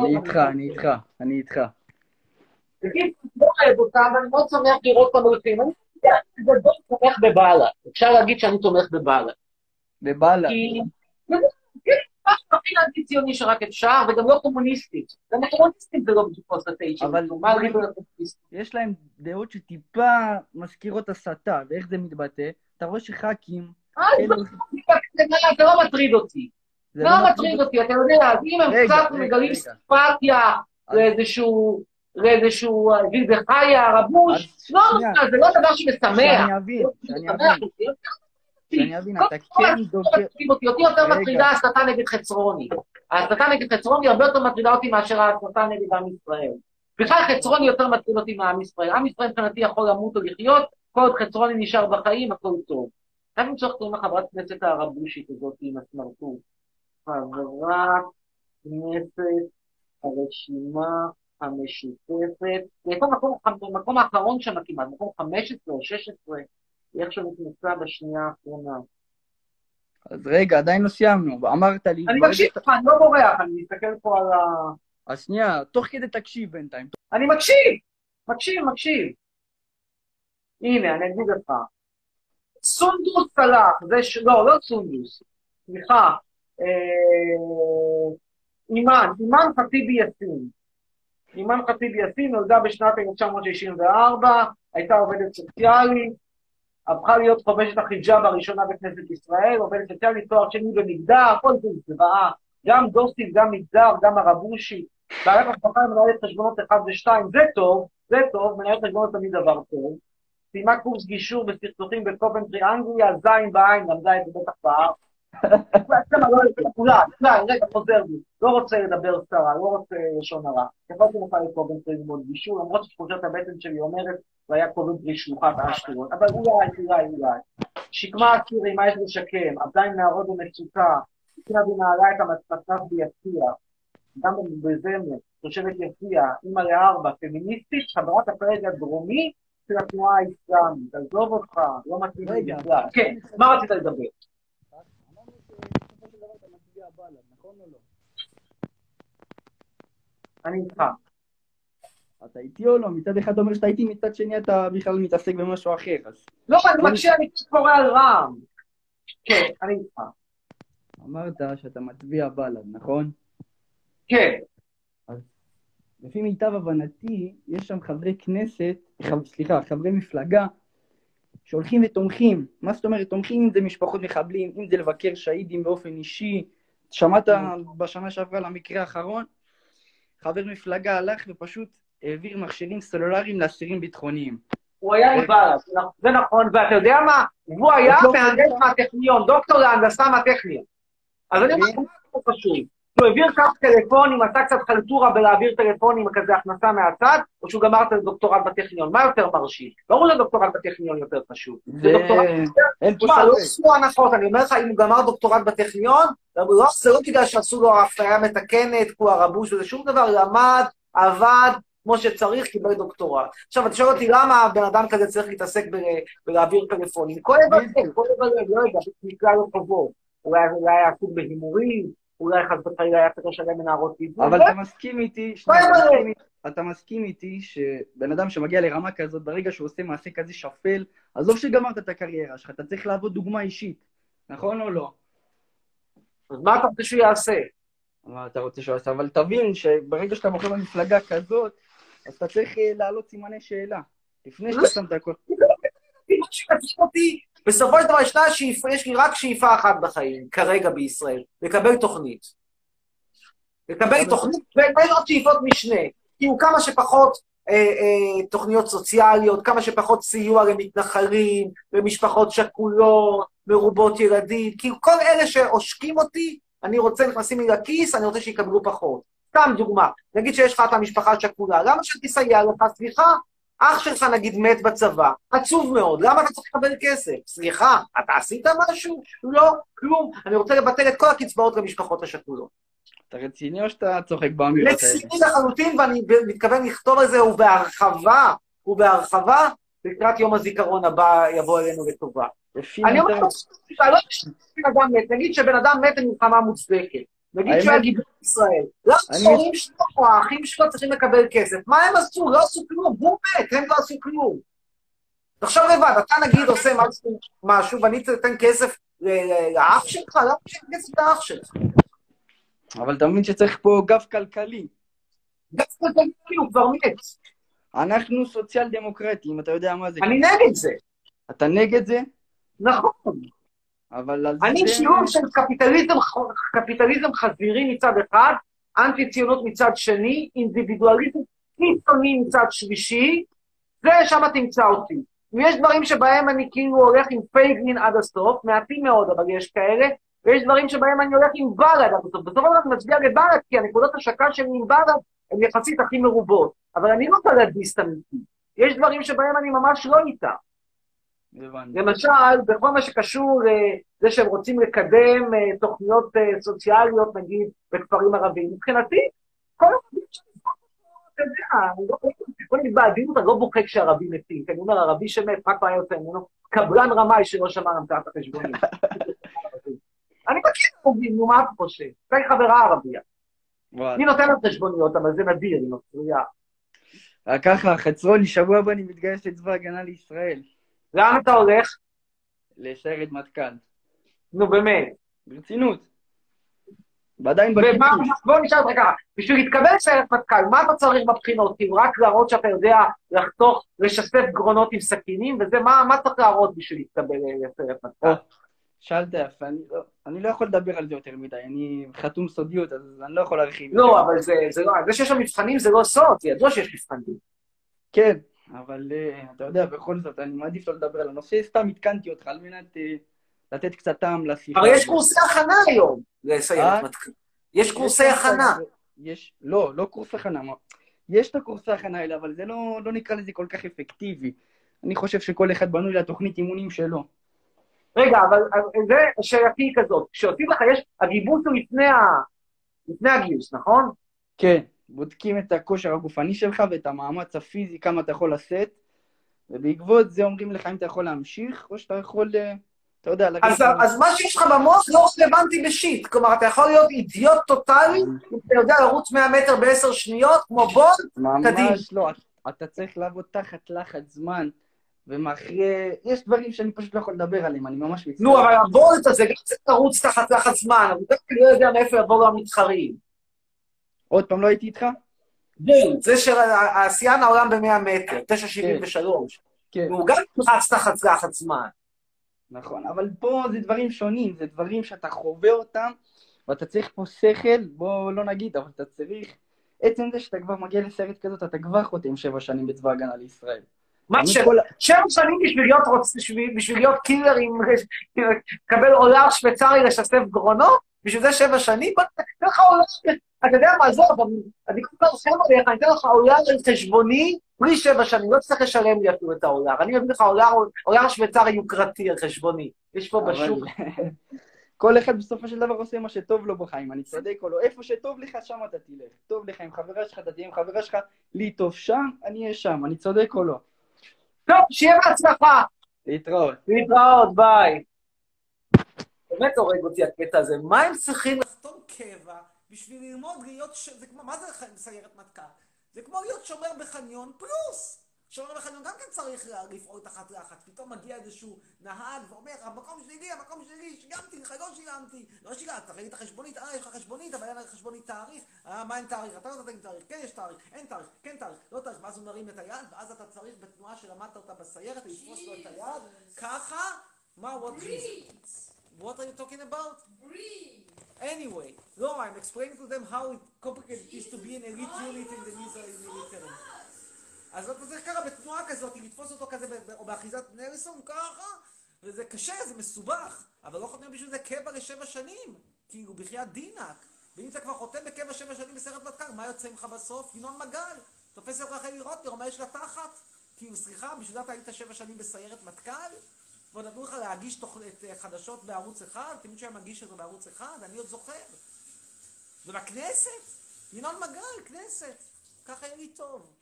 אני איתך, אני איתך, אני איתך. תגיד, לא אוהב אותם, ואני מאוד שמח לראות אותם הולכים. אני גדול תומך בבל"ד. אפשר להגיד שאני תומך בבל"ד. בבל"ד. כי... כן, הכי אנטי-ציוני שרק אפשר, וגם לא קומוניסטי. גם הקומוניסטים זה לא בדיוק פוסט-טייצ'ים. אבל-? יש להם דעות שטיפה מזכירות הסתה, ואיך זה מתבטא? אתה רואה שח"כים, זה לא מטריד אותי. זה זה לא מטריד אותי, אתה יודע, אז אם הם קצת מגלים. סימפתיה לאיזשהו, לאיזשהו אה, גיל בחיה, רבוש, לא, שנייה. זה לא דבר שמשמח. שאני אבין, לא שאני אבין. שאני אבין, אתה כן דוקר... אותי, יותר. מטרידה ההסתה נגד חצרוני. ההסתה נגד חצרוני הרבה יותר מטרידה אותי מאשר ההסתה נגד עם ישראל. בכלל חצרוני יותר מטריד אותי מעם ישראל. עם ישראל מבחינתי יכול למות או לחיות, כל עוד חצרוני נשאר בחיים, הכל טוב. רק למצוא איך קוראים לחברת הכנסת הערבושית הזאת עם הסמרטוט. חברת כנסת הרשימה המשותפת. היא הייתה במקום- במקום האחרון שם כמעט, מקום 15 או 16. היא איכשהו נכנסה בשנייה האחרונה. אז רגע, עדיין לא סיימנו. אמרת לי... אני מקשיב לך, אני לא בורח, אני מסתכל פה על ה... אז שנייה, תוך כדי תקשיב בינתיים. אני מקשיב, מקשיב, מקשיב. הנה, אני אגיד לך. סונדוס סלאח, זה ש... לא, לא סונדוס, סליחה. אה, אימאן, אימאן ח'טיב יאסין. אימאן ח'טיב יאסין נולדה בשנת 1964, הייתה עובדת סוציאלית, הפכה להיות חובשת החיג'אב הראשונה בכנסת ישראל, עובדת סוציאלית, תואר שני במגדר, כל זה זוועה, גם דוסית, גם מגדר, גם ערבושי. בעלת המשפחה מנהלת חשבונות 1 ו-2, זה טוב, זה טוב, מנהלת חשבונות תמיד דבר טוב. סיימה קורס גישור בסכסוכים בקובנטרי אנגליה, זין בעין, למדה את זה בטח אולי, רגע, חוזר בי. לא רוצה לדבר סרה, לא רוצה לשון הרע. יכולתי לך לקובנטרי ללמוד גישור, למרות שתחושת הבטן שלי אומרת, זה היה קובנטרי שלוחת אשקלון. אבל אולי, אולי, אולי. שקמה אסירי, מה יש לשקם? עם נערות במצוקה. התחילה ונעלה את המצפצף ביציע. גם בזמר, תושבת יפיע, אימא לארבע, פמיניסטית, חברת הפלג הדרומי של התנועה האסלאמית. עזוב אותך, לא מתאים לי בכלל. כן, מה רצית לדבר? אמרנו שבסופו של דבר אתה מצביע בל"ד, נכון או לא? אני איתך. אתה איתי או לא? מצד אחד אומר שאתה איתי, מצד שני אתה בכלל מתעסק במשהו אחר, אז... לא, אני מקשיב, אני קורא על רע"מ. כן, אני איתך. אמרת שאתה מצביע בל"ד, נכון? כן. לפי מיטב הבנתי, יש שם חברי כנסת, חב, סליחה, חברי מפלגה, שהולכים ותומכים. מה זאת אומרת תומכים? אם זה משפחות מחבלים, אם זה לבקר שהידים באופן אישי. שמעת בשנה שעברה למקרה האחרון? חבר מפלגה הלך ופשוט העביר מכשירים סלולריים לאסירים ביטחוניים. הוא היה עם בל"ד, זה נכון, ואתה יודע מה? הוא היה לא- מהנדס מהטכניון, דוקטור להנדסה מהטכניון. אז אני אומר לך, מה שהוא העביר כך טלפונים, עשה קצת חלטורה בלהעביר טלפונים כזה הכנסה מהצד, או שהוא גמר את הדוקטורט בטכניון? מה יותר מרשים? ברור שדוקטורט בטכניון יותר חשוב. זה... דוקטורט... אין פה לא ספק. עשו הנחות, אני אומר לך, אם הוא גמר דוקטורט בטכניון, לא, זה לא בגלל שעשו לו אפליה מתקנת, כי הוא הרבוש וזה שום דבר, למד, עבד, כמו שצריך, קיבל דוקטורט. עכשיו, אתה שואל אותי למה בן אדם כזה צריך להתעסק בלהעביר טלפונים? כואב הלב, כואב הלב, לא יודע, נקרא לו כבוד. אולי אולי היה עסוק בהימורים, אולי חס וחלילה היה צריך לשלם מנערות טיפול. אבל אתה מסכים איתי, אתה. מסכים איתי- שבן אדם שמגיע לרמה כזאת, ברגע שהוא עושה מעשה כזה שפל, עזוב שגמרת את הקריירה שלך, אתה צריך להוות דוגמה אישית, נכון או לא? אז מה אתה רוצה שהוא יעשה? מה אתה רוצה שהוא יעשה? אבל תבין שברגע שאתה בוחר במפלגה כזאת, אז אתה צריך אה, להעלות סימני שאלה. לפני שאתה שם את הכל. מה שמטריד אותי, בסופו של דבר ישנה שאיפה, יש לי רק שאיפה אחת בחיים, כרגע בישראל, לקבל תוכנית. לקבל תוכנית, ויש עוד שאיפות משנה. כאילו כמה שפחות אה, אה, תוכניות סוציאליות, כמה שפחות סיוע למתנחלים, למשפחות שכולות, מרובות ילדים, כאילו כל אלה שעושקים אותי, אני רוצה, נכנסים לי לכיס, אני רוצה שיקבלו פחות. סתם דוגמה, נגיד שיש לך את המשפחה השכולה, למה שתסייע לך? סליחה, אח שלך נגיד מת בצבא, עצוב מאוד, למה אתה צריך לקבל כסף? סליחה, אתה עשית משהו? לא, כלום. אני רוצה לבטל את כל הקצבאות למשפחות השכולות. אתה רציני או שאתה צוחק באמירות האלה? רציני לחלוטין, ואני מתכוון לכתוב על זה, ובהרחבה, ובהרחבה, לקראת יום הזיכרון הבא יבוא אלינו לטובה. אני אומר אתה לא תשמע בן אדם מת, נגיד שבן אדם מת במלחמה מוצדקת. נגיד שהוא היה גיבור ישראל. למה ההורים שלו או האחים שלו צריכים לקבל כסף? מה הם עשו? לא עשו כלום. הוא מת, הם לא עשו כלום. תחשוב לבד, אתה נגיד עושה משהו, ואני אתן כסף לאח שלך? למה שאין כסף לאח שלך? אבל אתה מבין שצריך פה גב כלכלי. דווקא תגיד, הוא כבר מת. אנחנו סוציאל דמוקרטים, אתה יודע מה זה. אני נגד זה. אתה נגד זה, נכון. אבל על אני זה... שיעור של קפיטליזם, קפיטליזם חזירי מצד אחד, אנטי ציונות מצד שני, אינדיבידואליזם קיצוני מצד שלישי, זה שם תמצא אותי. ויש דברים שבהם אני כאילו הולך עם פייגלין עד הסוף, מעטים מאוד, אבל יש כאלה, ויש דברים שבהם אני הולך עם בל"ד עד הסוף. בסופו של דבר אני מצביע לבל"ד, כי הנקודות השקה שלי עם בל"ד הן יחסית הכי מרובות. אבל אני לא בל"דיסט אמיתי. יש דברים שבהם אני ממש לא איתה. למשל, בכל מה שקשור לזה שהם רוצים לקדם אה, תוכניות אה, סוציאליות, נגיד, בכפרים ערביים, מבחינתי, כל הערבים אתה יודע, אני לא- בוא נגיד בעדינות, אני לא בוכה כשערבים מתים, כי אני אומר, ערבי שמת, מה כבר יוצא ממנו? קבלן רמאי שלא שמע המצאת החשבונים. אני מכיר ערבים, נו, מה אתה חושב? אתה חברה ערבייה. היא נותנת חשבוניות, אבל זה נדיר, היא נוצרייה. רק ככה, חצרוני, שבוע הבא אני מתגייס לצבא ההגנה לישראל, לאן אתה הולך? לסיירת מטכ"ל. נו באמת. ברצינות. ועדיין ומה, בקיבוץ. בוא נשאל אותך ככה, בשביל להתקבל לסיירת מטכ"ל, מה אתה צריך בבחינות? כאילו רק להראות שאתה יודע לחתוך, לשסף גרונות עם סכינים, וזה, מה, מה צריך להראות בשביל להתקבל לסיירת מטכ"ל? או, שאלת יפה, אני לא, אני לא יכול לדבר על זה יותר מדי, אני חתום סודיות, אז אני לא יכול להרחיב. לא, אבל זה, זה לא, זה שיש שם מבחנים זה לא סוד, זה ידוע שיש מבחנים. כן, אבל אה, אתה יודע, בכל זאת, אני מעדיף לא לדבר על הנושא, סתם עדכנתי אותך על מנת אה, לתת קצת טעם לשיחה. הרי יש. קורסי הכנה היום לסיירת אה? מטכ"ל. יש קורסי הכנה. יש, לא, לא קורס הכנה. יש את הקורסי הכנה האלה, אבל זה לא, לא נקרא לזה כל כך אפקטיבי. אני חושב שכל אחד בנוי לתוכנית אימונים שלו. רגע, אבל אבל זה שאלתי היא כזאת, כשעושים לך, יש, הגיבוש הוא לפני, ה... לפני הגיוס, נכון? כן, בודקים את הכושר הגופני שלך ואת המאמץ הפיזי, כמה אתה יכול לשאת, ובעקבות זה אומרים לך אם אתה יכול להמשיך, או שאתה יכול, אה, אתה יודע, להגיד... אז, אז מה שיש לך במוח לא רלוונטי בשיט. כלומר, אתה יכול להיות אידיוט טוטאלי, אתה יודע לרוץ 100 מטר בעשר שניות, כמו בולט, קדימה. ממש לא, אתה צריך לעבוד תחת לחץ זמן, ומאחרי... יש דברים שאני פשוט לא יכול לדבר עליהם, אני ממש מצטער. נו, אבל הבולט הזה גם צריך לרוץ תחת לחץ זמן, אבל גם לא יודע מאיפה יבואו המתחרים. עוד פעם, לא הייתי איתך? זה של השיאן העולם ב-100 מטר, 9.73. כן. הוא גם רץ תחת לחץ זמן. נכון, אבל פה זה דברים שונים, זה דברים שאתה חווה אותם, ואתה צריך פה שכל, בוא לא נגיד, אבל אתה צריך... עצם זה שאתה כבר מגיע לסרט כזאת, אתה כבר חותם שבע שנים בצבא ההגנה לישראל. מה ש... כל- שבע שנים בשביל להיות רוצ... בשביל, בשביל להיות קילר עם... לקבל עולר שוויצרי לשסף גרונות? בשביל זה שבע שנים? בוא ניתן לך עולר... אתה יודע מה, עזוב, אני כל כך רחם עליך, אני אתן לך עולר על חשבוני בלי שבע שנים, לא תצטרך לשלם לי אפילו את העולר. אני מביא לך עולר, עולר שוויצרי יוקרתי על חשבוני. יש פה בשוק. כל אחד בסופו של דבר עושה מה שטוב לו בחיים, אני צודק או לא. איפה שטוב לך, שם אתה תלך. טוב לך עם חברה שלך, אתה תהיה עם חברה שלך, לי טוב שם, אני אהיה שם, אני צודק או לא. טוב, שיהיה בהצלחה. להתראות. להתראות, ביי. באמת הורג אותי הקטע הזה. מה הם צריכים לחתום קבע בשביל ללמוד להיות... ש... זה כמו... מה זה סיירת מטכ"ל? זה כמו להיות שומר בחניון פלוס. שומר בחניון גם כן צריך לפעול תחת לחץ. פתאום מגיע איזשהו נהג ואומר, המקום שלי, המקום שלי, שילמתי לך, לא שילמתי. לא שילמת, תראי את החשבונית, אה, יש לך חשבונית, אבל אין לך חשבונית תאריך. אה, מה אין תאריך? אתה לא נותן לי תאריך. כן, יש תאריך, אין תאריך, כן תאריך, לא תאריך. ואז הוא מרים את היד, ואז אתה צריך בתנועה שלמדת אותה בסיירת, לתפוס לו את היד. ככה, מה, what is... What are you talking about? Anyway, no, I'm explaining to them how complicated it is to be an elite unit in the military. אז צריך ככה בתנועה כזאת, לתפוס אותו כזה או באחיזת נלסון ככה, וזה קשה, זה מסובך, אבל לא חותמים בשביל זה קבע לשבע שנים, כאילו, בחייאת דינק. ואם אתה כבר חותם בקבע שבע שנים בסרט מטכ"ל, מה יוצא ממך בסוף? ינון מגל. תופס את רחלי רוטנר, אומר יש לה תחת. כאילו, סליחה, בשביל זה אתה היית שבע שנים בסיירת מטכ"ל? ועוד נתנו לך להגיש תוכנית אה, חדשות בערוץ אחד, תמיד שהיה מגיש את זה בערוץ אחד, אני עוד זוכר. ובכנסת, ינון מגל, כנסת. ככה יהיה לי טוב.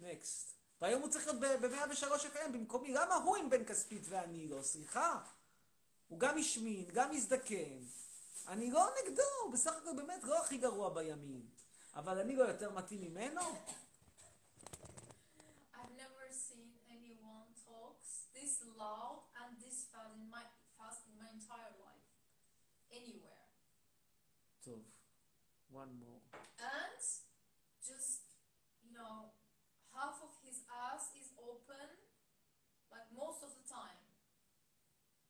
נקסט. והיום הוא צריך להיות ב-103 FM במקומי. למה הוא עם בן כספית ואני לא? סליחה. הוא גם השמין, גם הזדקן. אני לא נגדו, הוא בסך הכל באמת לא הכי גרוע בימין. אבל אני לא יותר מתאים ממנו? I've never seen anyone talks this loud and this fast in my fast in my entire life, anywhere. So, one more. And just you know, half of his ass is open, like most of the time.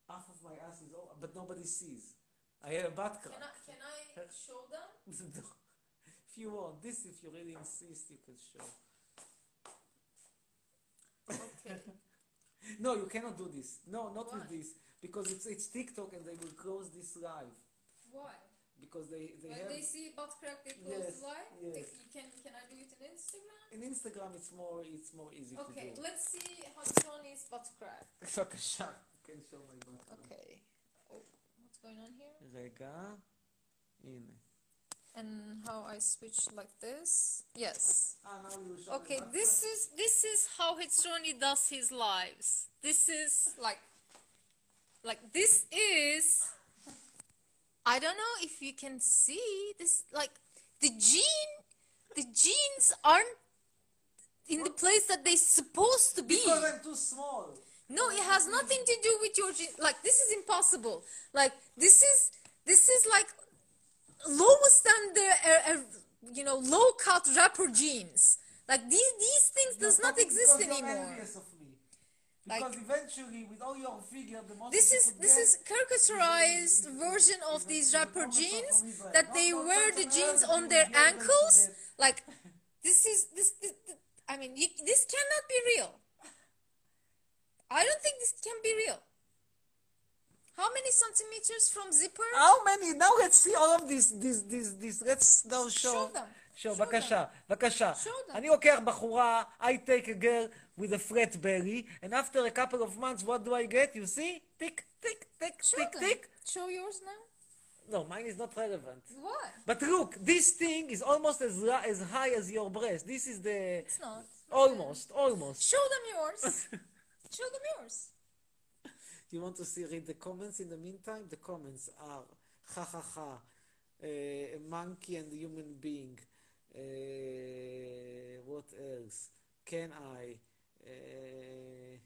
Half of my ass is open, but nobody sees. I have a butt crack. Can I, can I show them? If you want this, if you really insist, you can show. Okay. No, you cannot do this. No, not with Why? this. Because it's it's TikTok and they will close this live. Why? Because they, they when have they see butt crack they close Yes, live? yes. Like, you can can I do it on Instagram? in Instagram it's more it's more easy Okay, to do. let's see how Tony's butt crack. בבקשה, כן show my butt. Okay. Oh, what's going on here? רגע, הנה. And how I switch like this? Yes. Ah, now you show Okay, this is this is how Hitroni does his lives. This is like like this is I don't know if you can see this like the gene the genes aren't in the place that they're supposed to be. Because I'm too small. No, it has nothing to do with your gene. Like this is impossible. Like this is this is like lowest standard, uh, uh, you know, low cut rapper jeans. Like these these things does not exist anymore. me. Like- Because eventually, with all your figure, the This is this is caricaturized version of these rapper jeans that they wear the jeans on their ankles. Like this is this. this, this- I mean, you, this cannot be real. I don't think this can be real. How many centimeters from zipper? How many? Now let's see all of this, this, this, this. Let's now show. Show them. show, Show בבקשה, בבקשה. Show them. אני לוקח בחורה, I take a girl with a flat belly, and after a couple of months, what do I get? You see? Tick, tick, tick, Show tick, them. tick. Show yours now. No, mine is not relevant. What? But look, this thing is almost as, ra- as high as your breast. This is the... It's not. Almost, almost. Show them yours. Show them yours. You want to see, read the comments in the meantime? The comments are, ha ha ha, uh, a monkey and a human being. Uh, what else? Can I? Uh,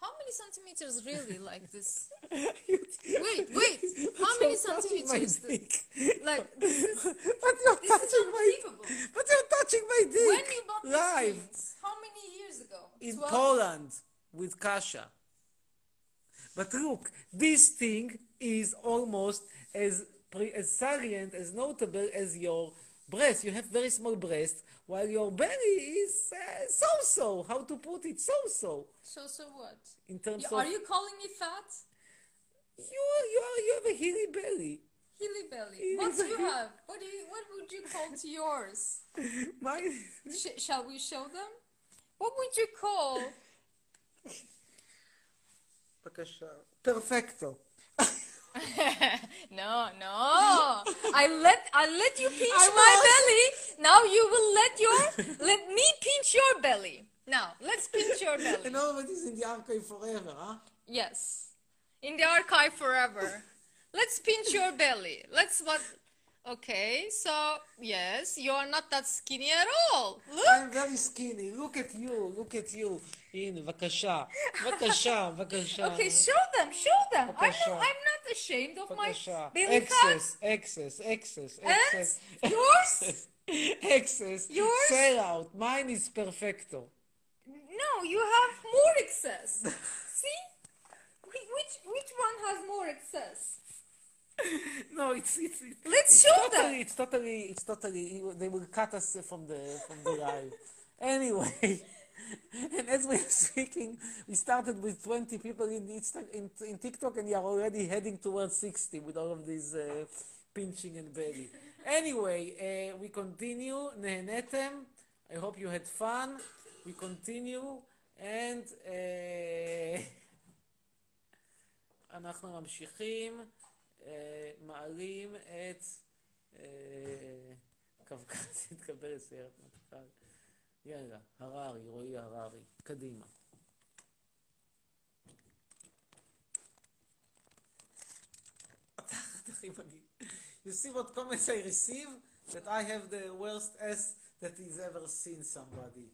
How many centimeters really like this? Wait, wait. How many centimeters? Like this is But you're touching my. But you're touching my dick. When you bought live jeans? How many years ago? in 12? Poland with Kasha. But look, this thing is almost as pre- as salient, as notable as your breast. You have very small breasts, while your belly is uh, so-so. How to put it? So-so So so what? in terms You- of are you calling me fat? you are, you are, you have a hilly belly. Hilly belly. It What do you have? What do you? What would you call to yours? Mine. Sh- shall we show them? What would you call? בבקשה. Perfecto. no, no. I let I let you pinch I my was- belly. Now you will let your let me pinch your belly. Now let's pinch your belly. And all of it is in the archive forever, huh? Yes, in the archive forever. Let's pinch your belly. Let's what? Okay, so yes, you are not that skinny at all. Look. I'm very skinny. Look at you. Look at you. הנה, בבקשה. בבקשה, בבקשה. Okay, show them, show them. I'm בבקשה. not, I'm not ashamed of my בבקשה. belly fat. excess, excess, excess, And excess. yours? excess. Yours? Sell out. Mine is perfecto. No, you have more excess. See? Whi- Which which one has more excess? No, it's it's. it's Let's it's show totally, them. It's totally. It's totally. They will cut us from the from the live. Anyway. And as we're speaking, we started with 20 people in, Insta- in, in TikTok and we are already heading towards 60 with all of these uh, pinching and belly. Anyway, uh, we continue. נהנתם. I hope you had fun. We continue. And uh, אנחנו ממשיכים, uh, מעלים את uh, קווקז התקבל לסיירת מטכ"ל. יאללה, הררי, רועי הררי, קדימה. You see what comments I receive? That I have the worst ass that he's ever seen somebody.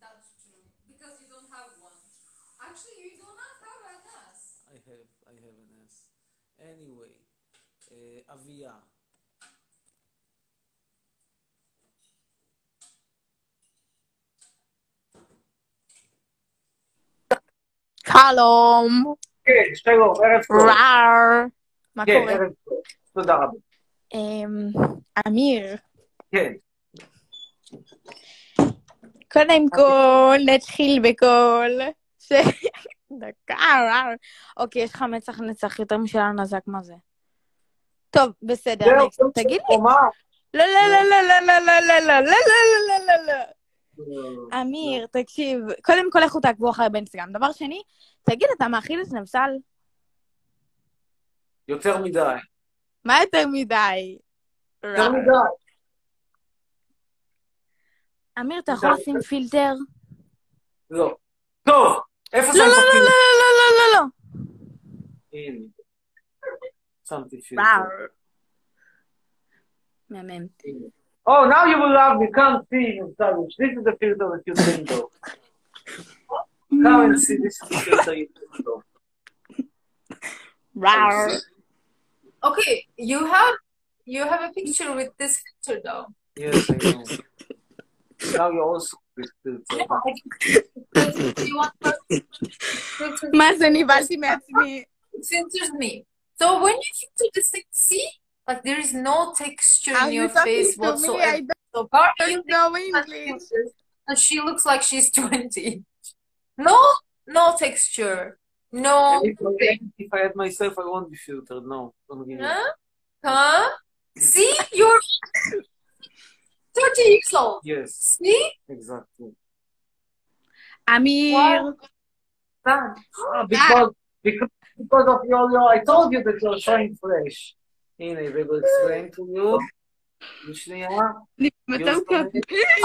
That's true. Because you don't have one. Actually, you do not have an ass. I have, I have. Anyway, uh, Avia. שלום. כן, שלום, ערב טוב. רער. מה כן, קורה? ערב טוב. תודה רבה. אמ, אמיר, כן. קודם כל, נתחיל בכל... דקה. אוקיי, יש לך מצח נצח יותר משל הנזק, מה זה? טוב, בסדר. תגיד לי. מה? לא, לא, לא, לא, לא, לא, לא, לא, לא, לא, לא, לא, לא, לא. אמיר, תקשיב, קודם כל, לכו תעקבו אחרי באינסטגרם. דבר שני, תגיד, אתה מאכיל את נבסל? יותר מדי. מה יותר מדי? יותר מדי. אמיר, אתה יכול לשים פילטר? לא. טוב, איפה לא, שמת לא, לא, אותי? לא, לא, לא, לא, לא. הנה. שמתי פילטר. וואו. מהמם. הנה. Oh, now you will love me. Come see in Salush. This is the filter that you think of. Come and see this is the filter you think of. Rar. Okay, you have you have a picture with this filter though. Yes, I know. Now you also Mas anybody me. Centers me. So when you think to the sink, see, like there is no texture in your face whatsoever. So how are you know English? And she looks like she's 20. No, no texture. No. If I, if I had myself, I won't be filtered. No, don't give me. Huh? huh? See, you're. 30 years old. Yes, See? exactly. אמיר, Done. Ah, because, because, because of your, your, I told you that you're showing fresh. הנה, they will explain to you. בשנייה. יותר טוב.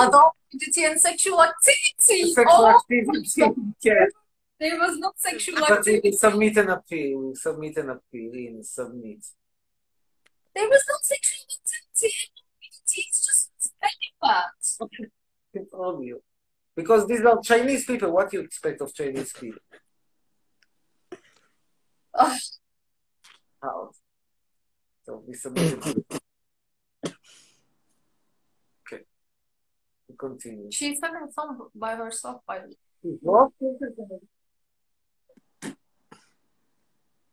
Adult nudity and sexual activity. Sexual Oh, activity. כן. there was no sexual But activity. we submit an appeal. Submit an appeal. הנה, submit. There was no sexual activity. It's just spelling that. it's obvious. Because these are Chinese people. What do you expect of Chinese people? Oh. How? So we submitted. Okay. We continue. She's having fun by herself, by the way. What?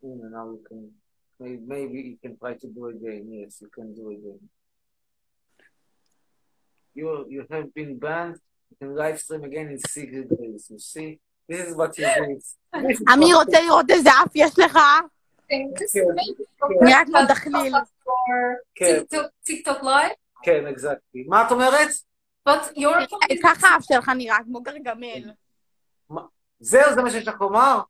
Now you can maybe, maybe you can try to do again. Yes, you can do again. You you have been banned. You can live stream again in secret days. You see, this is what you do. אמיר what- רוצה לראות איזה אף יש לך? כן, נראה כמו דחליל. כן, TikTok live, כן, אקזקטלי. מה את אומרת? but your ככה האף שלך נראה, כמו גרגמל. זהו, זה מה שיש לך לומר?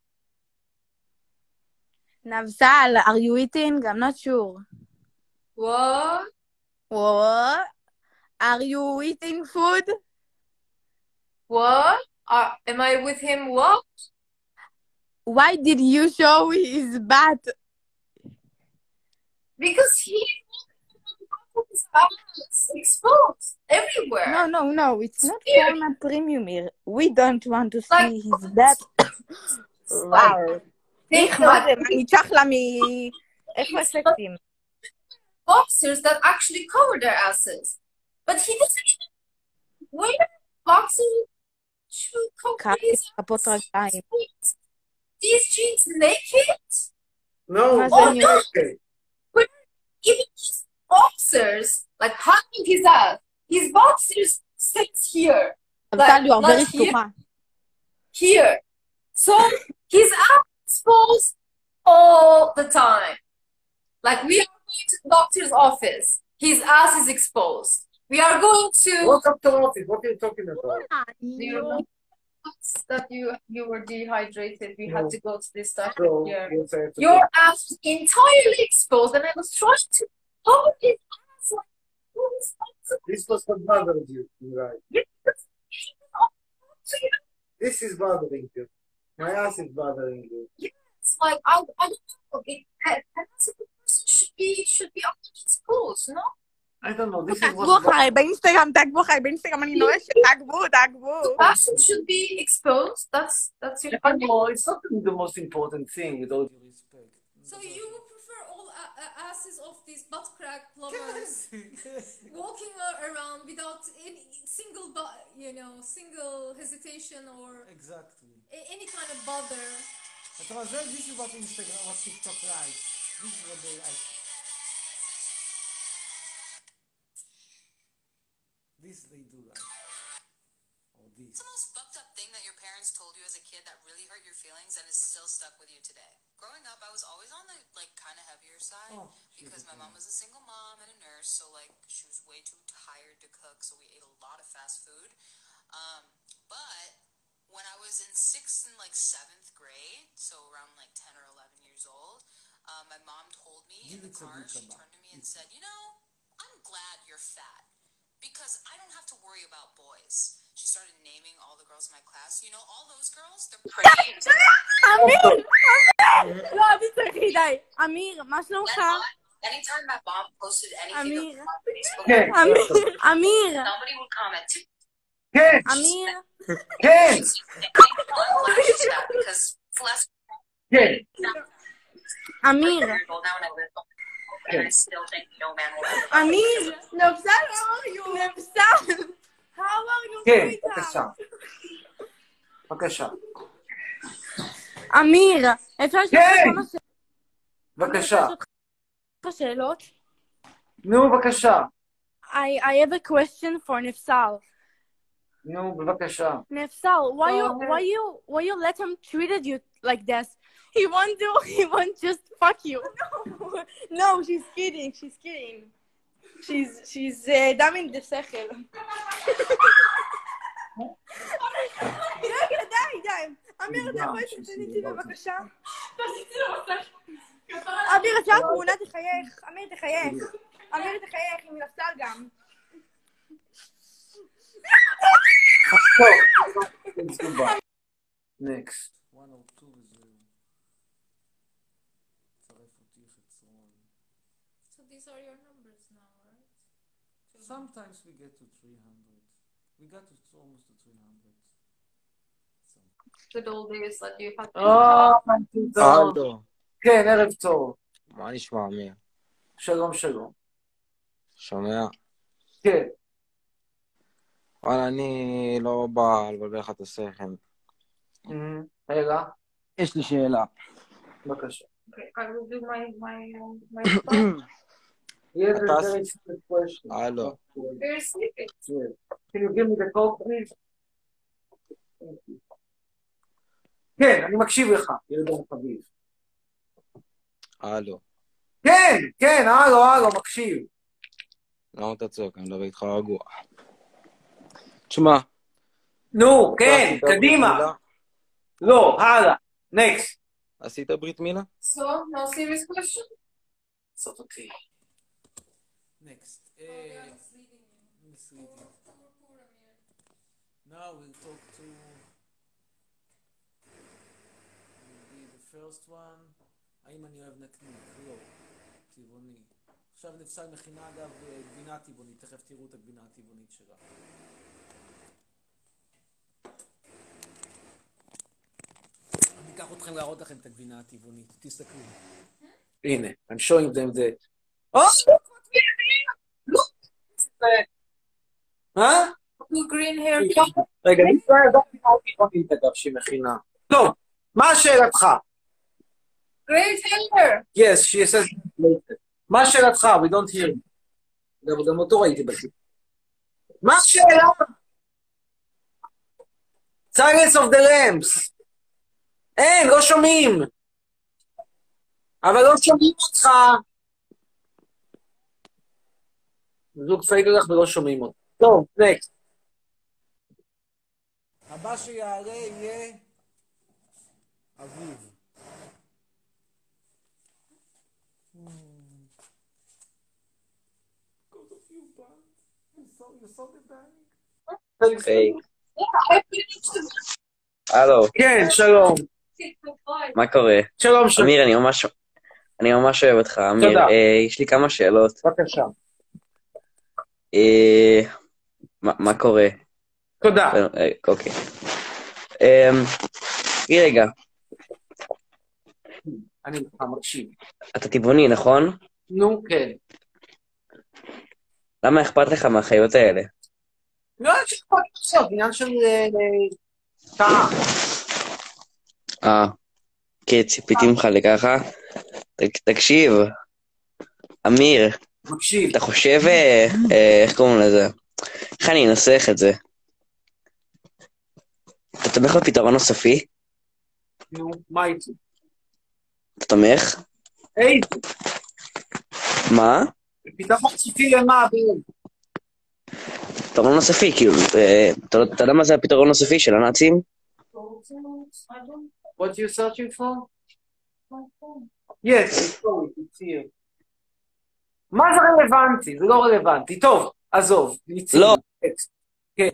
נבסל, are you eating? I'm not sure. what? What? Are you eating food? What? Uh, am I with him? What? Why did you show his butt? Because he his ass exposed everywhere. No, no, no, it's not Here. format premium here. We don't want to Like- see his butt. וואו. They איך, מה have זה? מה, נשלח לה מ... איפה אפקטים? boxers that actually cover their asses, But he doesn't even wear boxing two companies. These jeans naked? No, oh, no. But even his boxers, like hugging his ass, his boxers sits here. Like, not here, here. So his ass exposed all the time. Like we are going to the doctor's office. His ass is exposed. We are going to What's up to office? What are you talking about? Do you that you you were dehydrated? We had to go to this stuff. So, Yeah. yes, I have Your ass was entirely exposed, and I was trying to cover his ass. Like, who is? This was what bothered you, right? This is bothering you. My ass is bothering you. It's like I, I don't know. It, a a person should be should be exposed, no? I don't know. This থাকবো খাইবে ইনস্টাগ্রাম থাকবো খাইবে ইনস্টাগ্রাম মানে নয় Tagbo. থাকবো থাকবো past should be exposed that's that's your I know, it's not the most important thing with all due respect so you would prefer all uh, uh, asses of these butt crack lovers walking around without any single you know single hesitation or exactly any kind of bother it was this issue Instagram or TikTok likes. this is what they like This they do like. Or this. What's the most fucked up thing that your parents told you as a kid that really hurt your feelings and is still stuck with you today? Growing up, I was always on the like kind of heavier side Oh, because my mom was a single mom and a nurse, so like she was way too tired to cook, so we ate a lot of fast food. Um, but when I was in sixth and like seventh grade, so around like ten or eleven years old, um, my mom told me in the car. She turned to me and said, "You know, I'm glad you're fat." because I don't have to worry about boys. She started naming all the girls in my class. You know, all those girls, they're pretty. אמיר! אמיר! לא, אל תצטרכי, די. אמיר, מה שלומך? anytime my mom posted anything אמיר. on Facebook, כן. אמיר. אמיר. somebody would comment to כן. אמיר. כן. because it's less כן. אמיר. now and I live and I still think no man will אמיר. נבסל, how are you? נבסל. How are you? כן, sweetheart? בבקשה. בבקשה. אמיר, אפשר לשאול אותך כן. כמה ש- בבקשה. אותך שאלות? נו, בבקשה. I, I have a question for נפסל. נו, בבקשה. נפסל, why you, Go why you, why you let him treated you like this? He won't do, he won't just fuck you. No, no, she's kidding, she's kidding. She's, she's uh, dumbing the שכל. רגע, די, די. אמיר, אתה יכול לצלצל איתי בבקשה? אמיר, אפשר תמונה, תחייך. אמיר, תחייך. אמיר, תחייך, עם נפתל גם. נקסט. So these are your numbers now, right? Sometimes we get to 300. We got to almost to 300. Good old days that you had. טוב. הלו, כן, ערב טוב. מה נשמע, אמיר? שלום, שלום. שומע? כן. וואלה, אני לא בא לבלבל לך את השכל. אמ, רגע, יש לי שאלה. בבקשה. Okay, I will do my my uh, my אתה- a very simple question. הלו. Very sleepy. Yes. Can you give me the code, please? כן, אני מקשיב לך, ילד חביב. הלו. כן, כן, הלו, הלו, מקשיב. למה אתה צועק? אני מדבר איתך רגוע. תשמע. נו, כן, קדימה. לא, הלאה. נקסט. עשית ברית מילה? So no serious question. זאת אותי. Next. Uh, misleading. Now we'll talk to will be the first one. האם אני אוהב נקניק? לא. טבעוני. עכשיו נפסל מכינה אגב אה, גבינה טבעונית, תכף תראו את הגבינה הטבעונית שלה. אני אקח אתכם להראות לכם את הגבינה הטבעונית, תסתכלו. הנה, I'm showing them the... Hair. רגע, אני לא ידעתי מה טבעונית אגב שהיא מכינה. טוב, מה שאלתך? Great hair. Yes, she says. מה שאלתך? We don't hear. you. גם, גם אותו ראיתי בסיפור. מה השאלה? Silence of the Lambs. אין, לא שומעים. אבל לא שומעים אותך. זוג פייק לך ולא שומעים אותך. טוב, נקסט. הבא שיעלה יהיה אביב. הלו. כן, שלום. מה קורה? שלום, שלום. אמיר, אני ממש... אוהב אותך, אמיר. תודה. אה, יש לי כמה שאלות. בבקשה. אה, מה קורה? תודה. אה, אוקיי. אה, תגיד רגע, אני לך מקשיב. אתה טבעוני, נכון? נו, כן. למה אכפת לך מהחיות האלה? לא, יש לך עכשיו, עניין של אה, טעם. אה, כן, ציפיתי ממך לככה. תקשיב, אמיר, מקשיב. אתה חושב, אה, אה, איך קוראים לזה? איך אני אנסח את זה? אתה תומך בפתרון הסופי? נו, מה איתי? אתה תומך? איזה? מה? פתרון סופי למה, אביב? פתרון הסופי, כאילו, אה, אתה אתה יודע מה זה הפתרון הסופי של הנאצים? What you searching for? Yes, it's here. מה זה רלוונטי? זה לא רלוונטי. טוב, עזוב, מיצינו. לא. כן,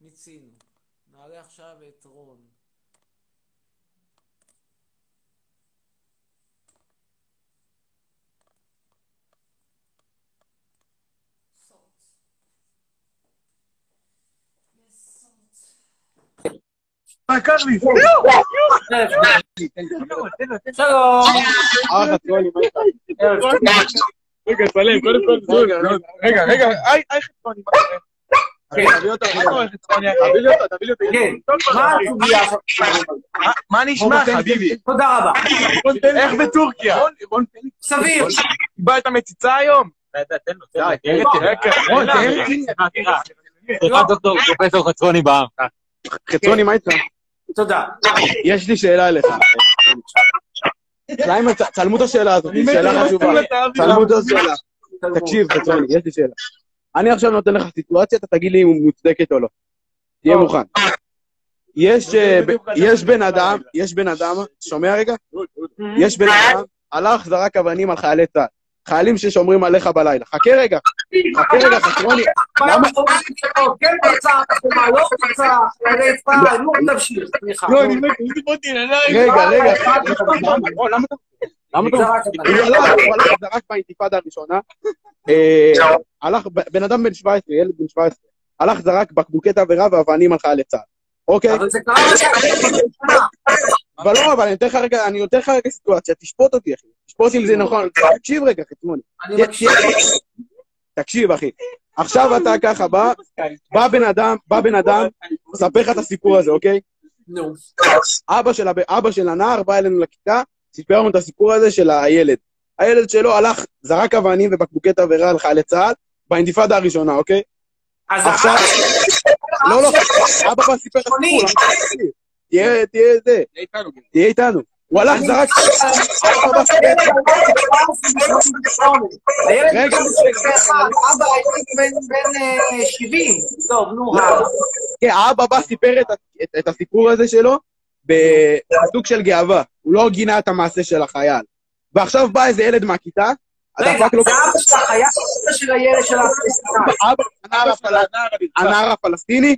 מיצינו. נעלה עכשיו את רון. שלום. רגע, סלם, קודם כל, רגע, רגע, היי, היי חצרוני? תביא מה? תביא. כן, הסוגיה? מה- נשמע, חביבי? תודה רבה. איך בטורקיה? סביר. קיבלת מציצה היום? רון, תהיה רציני. דוקטור פרופסור חצרוני בעם. חצרוני, מה איתך? תודה. יש לי שאלה אליך. קליימן, צ- צלמו את השאלה הזאת, היא שאלה חשובה. צלמו את השאלה. תקשיב, חצרוני, יש לי שאלה. אני עכשיו נותן לך סיטואציה, אתה תגיד לי אם היא מוצדקת או לא. תהיה מוכן. אה, יש בן אדם, יש בן אדם, שומע רגע? יש בן אדם, הלך, זרק אבנים על חיילי צה"ל. חיילים ששומרים עליך בלילה. חכה רגע. חכה רגע. למה? כן מה לא רצה, חיילי צה"ל, נו תמשיך, סליחה. לא. רגע, רגע. למה. למה אתה... זרק הוא הלך, הוא הלך, זרק באינתיפאדה הראשונה. אה, הלך, בן אדם בן 17, ילד בן 17. הלך, זרק בקבוקי תבערה ואבנים על חיילי צה"ל. אוקיי? אבל זה קרה. אבל לא, אבל אני נותן לך רגע סיטואציה, תשפוט אותי, אחי. תשפוט אם זה נכון. תקשיב רגע, מקשיב. תקשיב, אחי. עכשיו אתה ככה בא, בא בן אדם, בא בן אדם, מספר לך את הסיפור הזה, אוקיי? נו. אבא של, הב- אבא של הנער בא אלינו לכיתה, סיפר לנו את הסיפור הזה של הילד. הילד שלו הלך, זרק אבנים ובקבוקי תבערה על חיילי צה"ל באינתיפאדה הראשונה, אוקיי? אז עכשיו... לא, לא, אבא בא סיפר את הסיפור? תהיה, תהיה זה, תהיה איתנו. הוא הלך, זרק... אבא בא סיפר... הילד רגע, אבא הייתי בן אה, 70. טוב, נו. כן, האבא בא סיפר את, הסיפור הזה שלו בסוג של גאווה. הוא לא גינה את המעשה של החייל. ועכשיו בא איזה ילד מהכיתה, רגע, דפק לו... זה אבא של החייל, אבא של הילד של הנער הפל- הנער הפלסטיני,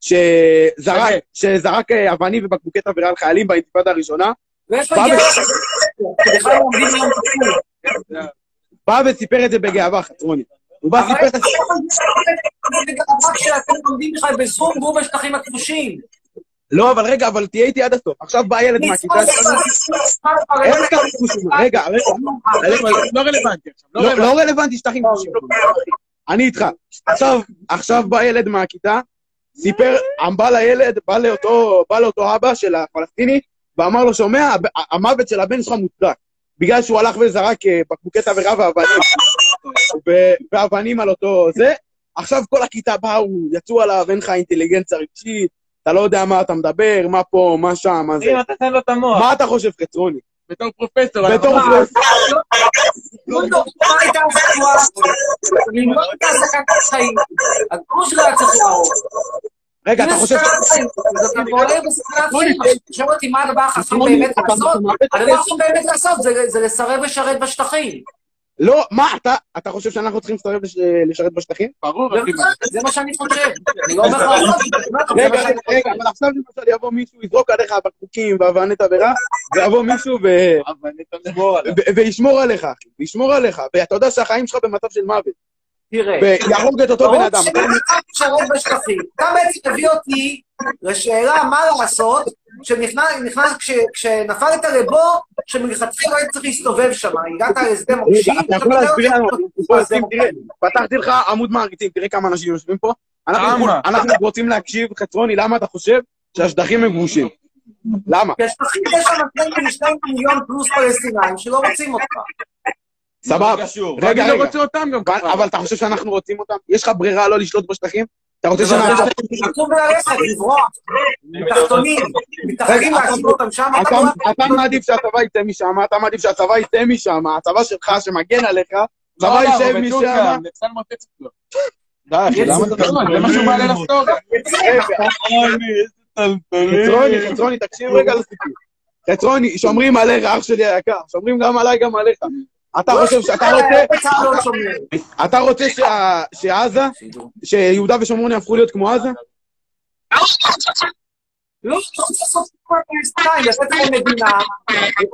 שזרק, שזרק אה, אבנים ובקבוקי תבערה על חיילים באינתיפאדה הראשונה, ואיפה בא הגיע? לא עומדים כפול. וסיפר את זה בגאווה, חצרוני. הוא בא סיפר את. זה גאווה כשאתם לומדים בכלל בזום והוא בשטחים הכבושים. לא, אבל רגע, אבל תהיה איתי עד הסוף. עכשיו בא ילד מהכיתה שלנו... אין כאן כבושים. רגע, רגע. לא רלוונטי עכשיו. לא לא רלוונטי שטחים כבושים. לא. אני איתך. עכשיו, עכשיו בא ילד מהכיתה, סיפר, בא לילד, בא לאותו אבא של הפלסטיני, ואמר לו, שומע, המוות של הבן שלך מוצדק. בגלל שהוא הלך וזרק אה, בקבוקי תבערה ואבנים, ואבנים על אותו זה. עכשיו כל הכיתה באו, יצאו עליו, אין לך אינטליגנציה רגשית, אתה לא יודע מה אתה מדבר, מה פה, מה שם, מה זה. אם אתה תן לו את המוח. מה אתה חושב, חצרוני? בתור פרופסור. בתור פרופסור. דודו, מה הייתה הסיטואציה? ללמוד את העסקת החיים. הגרוש שלו היה צריך להרוג. רגע, אתה חושב... אז אתה חיים. עכשיו, תשאל אותי מה הדבר החכם באמת לעשות? הדבר החכם באמת לעשות זה- זה לסרב לשרת בשטחים. לא, מה, אתה, אתה חושב שאנחנו צריכים לסרב לש- לשרת בשטחים? ברור, זה מה שאני חושב. אני לא אומר לך רגע, רגע, אבל עכשיו למשל יבוא מישהו, יזרוק עליך בקבוקים ואבני תבערה, ויבוא מישהו וישמור עליך, אחי, וישמור עליך, ואתה יודע שהחיים שלך במצב של מוות. תראה. ויהרוג את אותו בן אדם. ברור שאני לשרת בשטחים. אתה בעצם תביא אותי לשאלה מה לעשות כשנכנס, נכנס- כש- כשנפלת לבור, שמלכתחילה לא היית צריך להסתובב שם. הגעת לשדה מוקשים. אתה יכול להסביר לנו, תראה, פתחתי לך עמוד מעריצים, תראה כמה אנשים יושבים פה. אנחנו- רוצים להקשיב, חצרוני, למה אתה חושב שהשטחים הם כבושים? למה? כי השטחים יש שם שני- שני מיליון פלוס פלסטינאים שלא רוצים אותך. סבבה. רגע, רגע. לא רוצה אותם גם אבל- אבל אתה חושב שאנחנו רוצים אותם? יש לך ברירה לא לשלוט בשטחים? אתה רוצה שנעצור? לקום וללכת, לברוח. מתחתונים, מתחתנים רגע, להציב אותם שם. אתה- אתה מעדיף שהצבא יצא משם, אתה מעדיף שהצבא יצא משם, הצבא שלך שמגן עליך, הצבא לא, הוא משם. די, אחי, למה אתה... זה מה שהוא מעלה לסטורי. חצרוני, חצרוני, תקשיב רגע לסיפור. חצרוני, שומרים עליך, אח שלי היקר, שומרים גם עליי, גם עליך. אתה חושב שאתה רוצה... אתה רוצה שעזה, שיהודה ושומרון יהפכו להיות כמו עזה? לא, אתה רוצה לעשות כל פלסטינאים, לתת להם מדינה,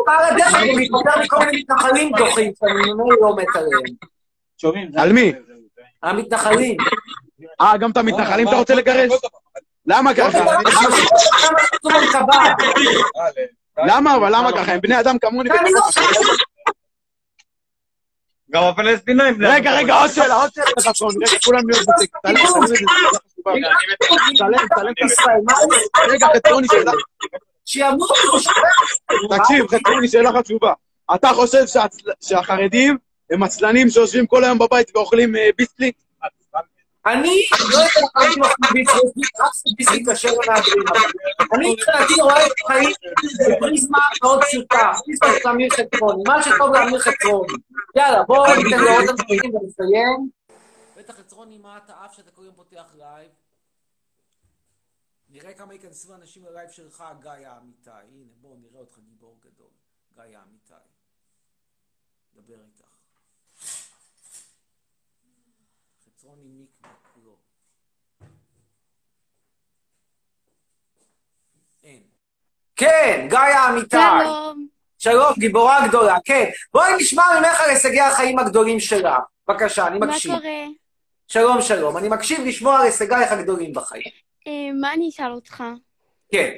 ובא לדרך גם להיפטר מכל מיני מתנחלים דוחים, שאני ממילא לא מת עליהם. על מי? המתנחלים. אה, גם את המתנחלים אתה רוצה לגרש? למה ככה? למה? אבל למה ככה? הם בני אדם כמוני. גם הפלסטינאים. רגע, רגע, עוד שאלה, עוד שאלה לחסון. רגע, כולם להיות בטקסט. תעלה, תעלה. תעלה, תעלה את ישראל. רגע, חצרוני, שאלה. תקשיב, חצרוני, שאלה חשובה. אתה חושב שהחרדים הם עצלנים שיושבים כל היום בבית ואוכלים אה, ביסלי? אני לא יודע אם אני ביסלי קשה למהדרים, אני מבחינתי רואה את החיים בפריזמה מאוד פשוטה, פריזמה של אמיר חצרוני, מה שטוב לאמיר חצרוני. יאללה, בואו ניתן לו עוד אנשים ונסיים. בטח חצרוני, מה אתה אף שאתה כל יום פותח live? נראה כמה ייכנסו אנשים ל live שלך, גיא האמיתי. הנה, בואו נראה אותך גיבור גדול. גיא האמיתי. דבר איתך. מיקמק, לא. אין. כן, גיא האמיתי. שלום. שלום, גיבורה גדולה, כן. בואי נשמע ממך על הישגי החיים הגדולים שלה. בבקשה, אני מה מקשיב. קורה? שלום, שלום. אני מקשיב לשמוע על הישגייך הגדולים בחיים. אה, מה אני אשאל אותך? כן.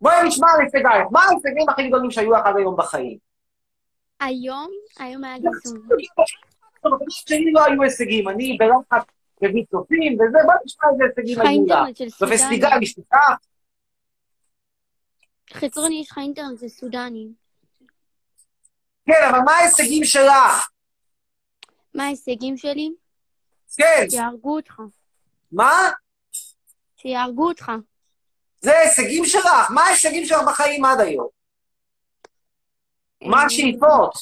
בואי נשמע על הישגייך. מה ההישגים הכי גדולים שהיו לך עד היום בחיים? היום? היום היה לי זום. שלי לא היו הישגים, אני בלחץ מביא צופים וזה, בואי נשמע איזה הישגים היו לה. בפסטיגל אשתך? חצרוני, יש לך אינטרנט של סודני. כן, אבל מה ההישגים שלך? מה ההישגים שלי? כן. שיהרגו אותך. מה? שיהרגו אותך. זה ההישגים שלך? מה ההישגים שלך בחיים עד היום? מה השאיפות?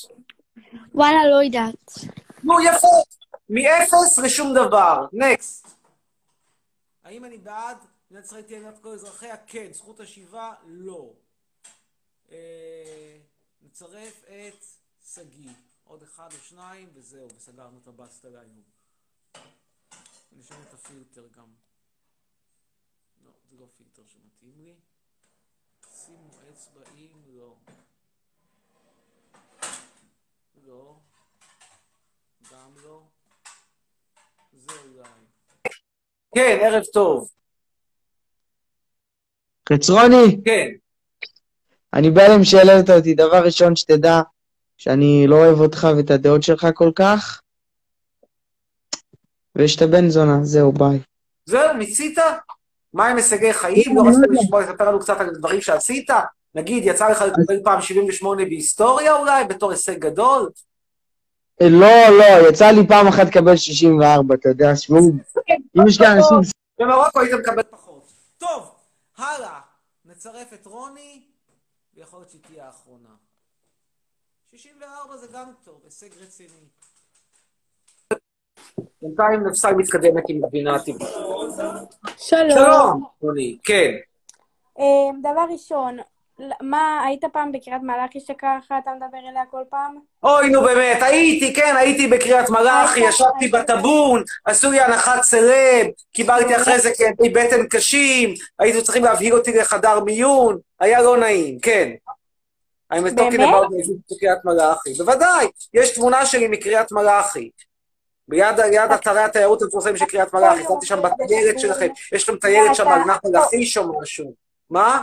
וואלה, לא יודעת. נו, יפה. מאפס לשום דבר. נקסט. האם אני בעד מדינת ישראל תהיה מדינת כל אזרחיה? כן. זכות השיבה? לא. אה, נצרף את שגיא. עוד אחד או שניים, וזהו, וסגרנו את הבסטה להיום. נשנה את הפילטר גם. לא, זה לא פילטר שמתאים לי. שימו אצבעים, לא. לא. גם לא. זה אולי. כן, ערב טוב. חצרוני, כן. אני בהלם שהעלית אותי. דבר ראשון, שתדע שאני לא אוהב אותך ואת הדעות שלך כל כך, ושאתה בן זונה. זהו, ביי. זהו, מיצית? מה עם הישגי חיים? לא רצית לשמוע, לספר לנו קצת על דברים שעשית? נגיד, יצא לך לקבל פעם 78 בהיסטוריה אולי, בתור הישג גדול? אה, לא, לא, יצא לי פעם אחת לקבל 64, אתה יודע, שמעו, אם יש לי אנשים... במרוקו היית מקבל פחות. טוב, הלאה. נצרף את רוני, ויכול להיות שהיא תהיה האחרונה. 64 זה גם טוב, הישג רציני. בינתיים נפסל מתקדמת עם גבינה הטבעית. שלום. שלום, רוני, כן. אה, דבר ראשון, מה, היית פעם בקריית מלאכי שככה אתה מדבר אליה כל פעם? אוי, נו באמת, הייתי, כן, הייתי בקריית מלאכי, ישבתי בטאבון, עשו לי הנחת סלב, קיבלתי אחרי זה כאבי בטן קשים, הייתם צריכים להבהיל אותי לחדר מיון, היה לא נעים, כן. I'm talking באמת? about my בקריית מלאכי. בוודאי, יש תמונה שלי מקריית מלאכי. ביד אתרי התיירות המפורסמים של קריית מלאכי, שמתי שם בטיילת שלכם, יש לכם טיילת שם על נחל לכיש או משהו. מה?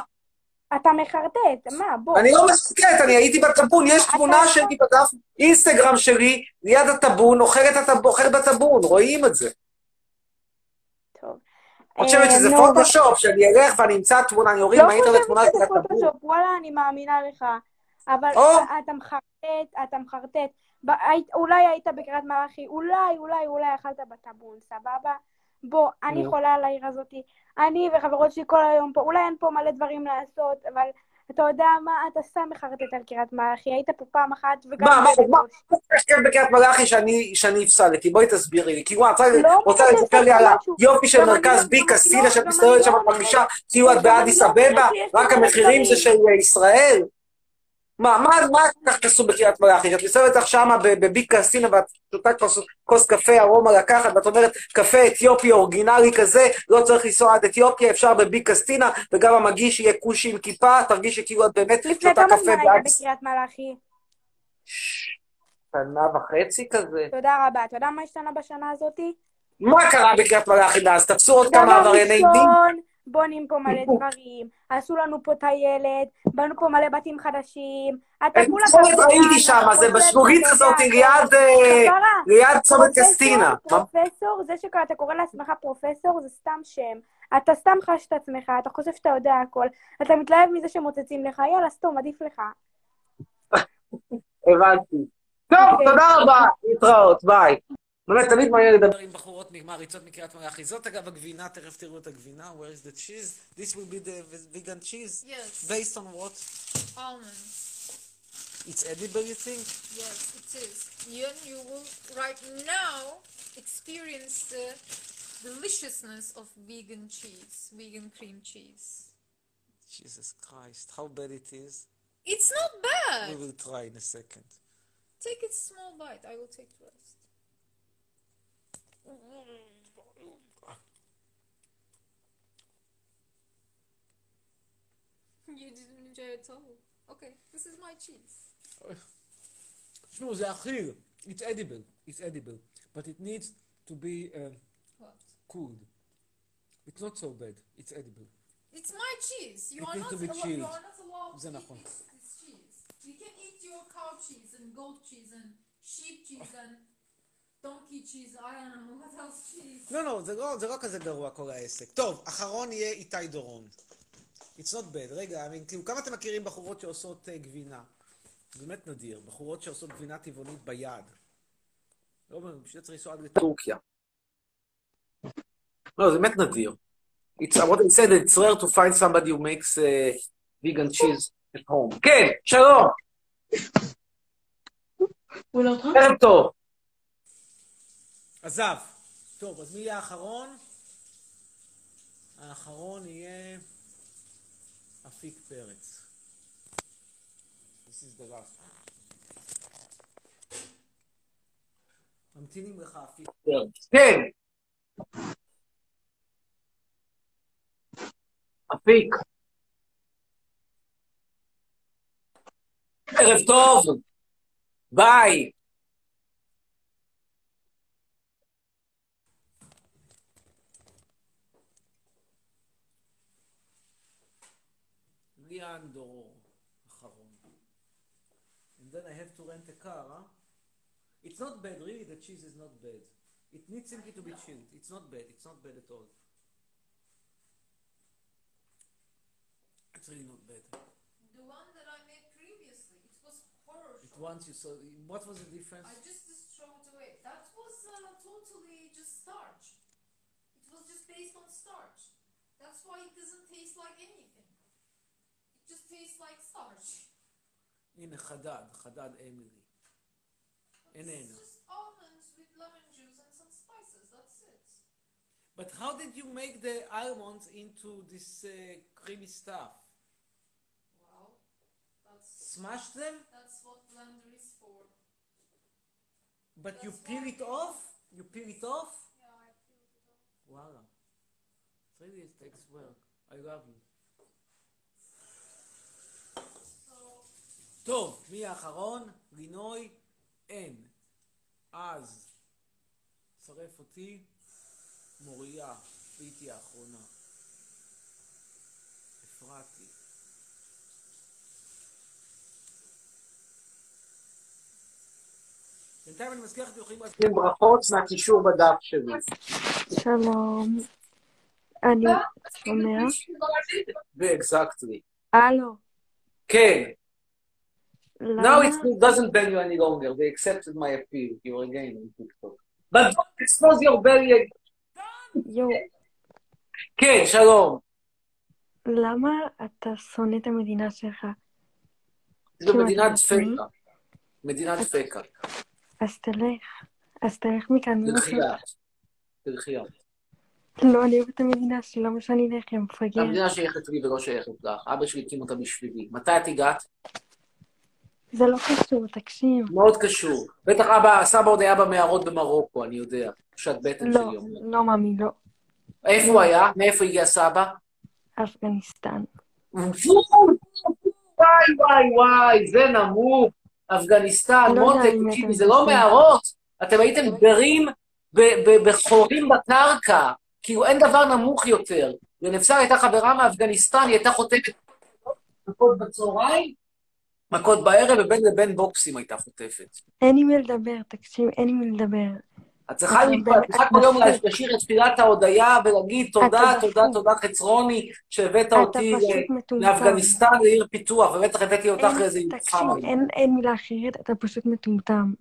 אתה מחרטט, מה, בוא. אני לא מסתכלת, אני הייתי בטאבון, יש תמונה שלי בדף אינסטגרם שלי, ליד הטאבון, אוכלת בטאבון, רואים את זה. את חושבת אה, שזה נו, פוטושופ, שאני אלך ואני אמצא תמונה, אני אוריד לא מהאינטרנט חושבת תמונה שזה של הטאבון. פוטושופ, וואלה, אני מאמינה לך. אבל. אתה מחרטט, אתה מחרטט. אולי היית בקריית מלאכי, אולי, אולי, אולי אכלת בטאבון, סבבה? בוא, אני. חולה על העיר הזאתי. אני וחברות שלי כל היום פה, אולי אין פה מלא דברים לעשות, אבל אתה יודע מה, אתה סתם מחרטט על קריית מלאכי, היית פה פעם אחת וגם... מה, מה, בקושי. מה, יש כאן בקריית מלאכי שאני הפסדתי, בואי תסבירי לי. כאילו, את רוצה- לא לספר לי על. היופי של מרכז בי אני- שאת מסתובבת שם לא בחמישה, כאילו את באדיס לא אבבה, רק המחירים זה. של ישראל? מה, מה, מה כל כך קשור בקריית מלאכי? שאת מסתובבת לך שמה ב- בבי קסינה ואת שותה כוס, כוס קפה ארומה לקחת, ואת אומרת, קפה אתיופי אורגינלי כזה, לא צריך לנסוע עד אתיופיה, אפשר בבי קסטינה, וגם המגיש יהיה כושי עם כיפה, תרגישי כאילו את באמת לפני שותה כמה קפה זמן היית בקריית מלאכי? שנה וחצי כזה. תודה רבה. אתה יודע מה השתנה בשנה הזאתי? מה קרה בקריית מלאכי מאז? תפסו עוד כמה דבר עברייני מין? ראשון, בונים פה מלא דברים, עשו לנו פה טיילת, בנו פה מלא בתים חדשים. אתה כולה צומת ככה, ראיתי שם, זה אתה הזאת, ליד, אה, ליד צומת קסטינה. פרופסור, זה שאתה קורא לעצמך פרופסור זה סתם שם. אתה סתם חש את עצמך, אתה חושב שאתה יודע הכל, אתה מתלהב מזה שמוצצים לך, יאללה, סתום, עדיף לך. הבנתי. טוב, תודה רבה, להתראות, ביי. באמת, תמיד מעניין לדבר עם בחורות מעריצות מקריית מלאכי. זאת אגב הגבינה, תכף תראו את הגבינה. Where is the cheese? This will be the vegan cheese? Yes. Based on what? Almonds. It's edible, you think? Yes, it is. You, you will right now experience the deliciousness of vegan cheese, vegan cream cheese. Jesus Christ, how bad it is. It's not bad. We will try in a second. Take a small bite. I will take the rest. You didn't enjoy it at all. Okay, this is my cheese. The. It's edible. It's edible. But it needs to be uh, What? cooled. It's not so bad. It's edible. It's my cheese. You are not to be you are not allowed to eat this, this cheese. You can eat your cow cheese and goat cheese and sheep cheese and donkey cheese. I don't know what else cheese. לא, לא, זה לא, זה לא כזה גרוע כל העסק. טוב, אחרון יהיה איתי דורון. It's not bad. רגע, כאילו, כמה אתם מכירים בחורות שעושות uh, גבינה? זה באמת נדיר. בחורות שעושות גבינה טבעונית ביד. לא, בשביל זה צריך לנסוע עד לטורקיה. לא, זה באמת נדיר. It's, what I said, it's rare to find somebody who makes uh, vegan cheese at home. כן, שלום. ערב טוב. עזב. טוב, אז מי יהיה האחרון? האחרון יהיה אפיק פרץ. This is the last. ממתינים לך אפיק פרץ. כן. אפיק. ערב טוב. ביי. car, huh? It's not bad, really, the cheese is not bad. It needs simply to be chilled. It's not bad. It's not bad at all. It's really not bad. The one that I made previously, it was horrible. It once you saw, what was the difference? I just, just throw it away. That was uh, totally just starch. It was just based on starch. That's why it doesn't taste like anything. It just tastes like starch. הנה, חדד, חדד אמילי. איננה. Just almonds with lemon juice and some spices. That's it. But how did you make the almonds into this uh, creamy stuff? Well, that's Smash them? That's what blender is for. But you That's peel why it we- off? You peel it off? Yeah, I peeled it off. Voila. Really, it takes work. I love you. טוב, מי האחרון? לינוי? אין. אז, צרף אותי, מוריה, הייתי האחרונה. אפרתי. בינתיים אני מזכיר לך, אתם יכולים להזמין ברכות מהקישור בדף שלי. שלום. אני שומע? ואקזקטלי. הלו. כן. למה? Now it doesn't ban you any longer. They accepted my appeal. You're again on TikTok. But don't expose your belly again. כן, שלום. למה אתה שונא את המדינה שלך? זו כאילו, מדינת? פקה. מדינת פקה. אז תלך. אז תלך מכאן. מי תלכי מכיר? את. תלכי את. לא, אני אוהבת את המדינה שלי, למה שאני אלך, יא מפגר? המדינה שייכת לי ולא שייכת לך. אבא שלי הקים אותה בשבילי. מתי את הגעת? זה לא קשור, תקשיב. מאוד קשור. בטח אבא, סבא עוד היה במערות במרוקו, אני יודע. שאת בטן לא, שלי אומרת. לא מאמי, לא. איפה הוא היה? מאיפה הגיע סבא? אפגניסטן. וואי וואי וואי, זה נמוך. אפגניסטן, לא מותק, תקשיבי, זה לא. מערות. אתם הייתם גרים בחורים בקרקע. כאילו, אין דבר נמוך יותר. ונפסל הייתה חברה מאפגניסטן, היא הייתה חוטפת מכות בצהריים, מכות בערב, ובין לבין בוקסים הייתה חוטפת. אין עם מי לדבר, תקשיב, אין עם מי לדבר. את צריכה אתה לקרוא, את באמת- צריכה כל יום לשיר את תפילת ההודיה ולהגיד תודה, תודה. תודה חצרוני, שהבאת אותי מטומטם. לאפגניסטן לעיר פיתוח, ובטח הבאתי אותך לאיזה תקשיב, מלחמה. אין- מילה אחרת, אתה פשוט מטומטם.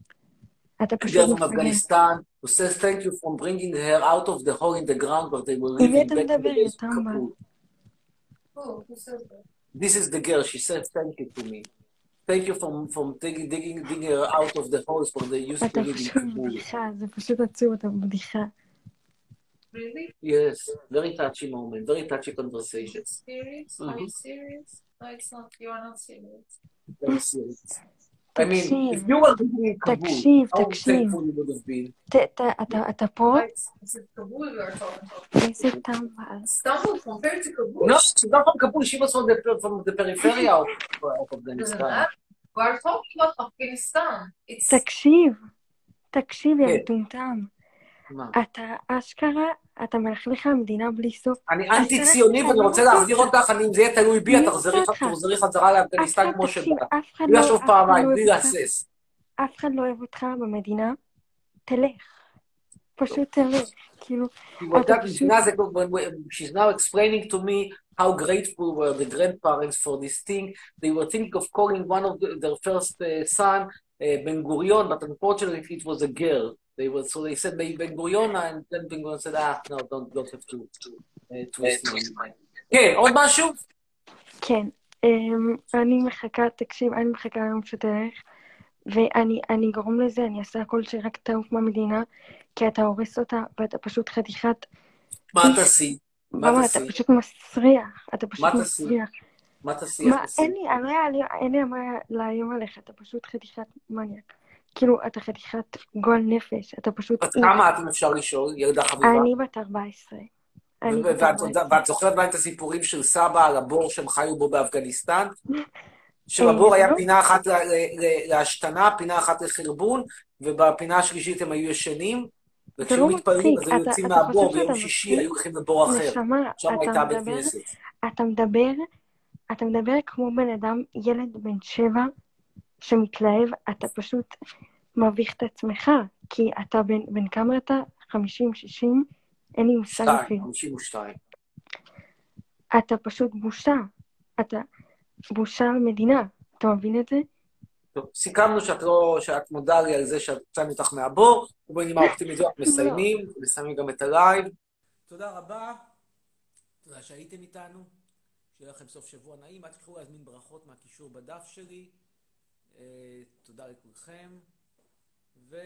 אתה פשוט from מפגר. Afghanistan who says thank you for bringing her out of the hole in the ground where they were living back in the says that? This is the girl, she said thank you to me. Thank you for, for digging, digging, digging her out of the holes where they used אתה to live in פשוט Kabul. בדיחה, זה פשוט עצוב, אתה בדיחה. Really? Yes, very touchy moment, very touchy conversations. Serious? Are you Mhm. serious? No, it's not. You are not serious. Very serious. I mean, תקשיב, if you were living in Kabul, תקשיב, how תקשיב. thankful you would have been. ת- ת- אתה- אתה פה? Is it Kabul we are talking about? איזה טמבל. Istanbul compared to Kabul? No, she's not from Kabul, she was from the, from the periphery of, of Doesn't Afghanistan. matter. We are talking about Afghanistan. It's תקשיב, תקשיב, יא כן. מטומטם. מה? אתה אשכרה, אתה מלכלך המדינה בלי סוף. אני אתה- אנטי ציוני ואני אני רוצה להחזיר אותך. אם זה יהיה תלוי בי, את תחזרי חזרה לאפגניסטן כמו תקשיב, שבאת. בלי לא- לחשוב אף אחד לא פעמיים, בלי. להסס. אף אחד לא אוהב אותך במדינה, תלך. פשוט תלך. כאילו, was אתה פשוט... she's now explaining to me how grateful were the grandparents for this thing. They were thinking of calling one of the- their first uh, son uh, Ben Gurion, but unfortunately it was a girl. They were, so they said maybe Ben Gurion, and then Ben Gurion said, ah, no, don't, don't have to uh, twist me. כן, עוד משהו? כן, אמ, אני מחכה, תקשיב, אני מחכה היום שתלך, ואני אני אגרום לזה, אני אעשה הכל שרק תעוף מהמדינה, כי אתה הורס אותה, ואתה פשוט חתיכת... מה תעשי? מה ממש, אתה תעשי? פשוט מסריח, אתה פשוט תעשי? מסריח. מה תעשי? מה, תעשי? אין לא לי, אין לי מה לאיים עליך, אתה פשוט חתיכת מניאק. כאילו, אתה חתיכת גועל נפש, אתה פשוט... בת כמה את, אם אפשר לשאול, ילדה חביבה? אני בת 14. אני ו- בת ואת 14. ואת זוכרת מה את הסיפורים של סבא על הבור שהם חיו בו באפגניסטן? אה, שבבור היה לא. פינה אחת להשתנה, פינה אחת לחרבון, ובפינה השלישית הם היו ישנים, וכשהיו לא מתפללים אז היו יוצאים מהבור, ביום שישי? היו הולכים לבור אחר. שם הייתה בית כנסת. אתה מדבר, אתה מדבר כמו בן אדם, ילד בן שבע, שמתלהב, אתה פשוט מביך את עצמך, כי אתה בן, בן כמה אתה? חמישים, שישים? אין לי מושג אפילו. חמישים ושתיים. אתה פשוט בושה. אתה בושה למדינה. אתה מבין את זה? טוב, סיכמנו שאת לא, שאת מודה לי על זה שהוצאנו אותך מהבור, ובנימה אופטימית זו אנחנו מסיימים, מסיימים גם את ה live. תודה רבה, תודה שהייתם איתנו, שיהיה לכם סוף שבוע נעים, אל תשכחו להזמין ברכות מהקישור בדף שלי, תודה לכולכם, ו...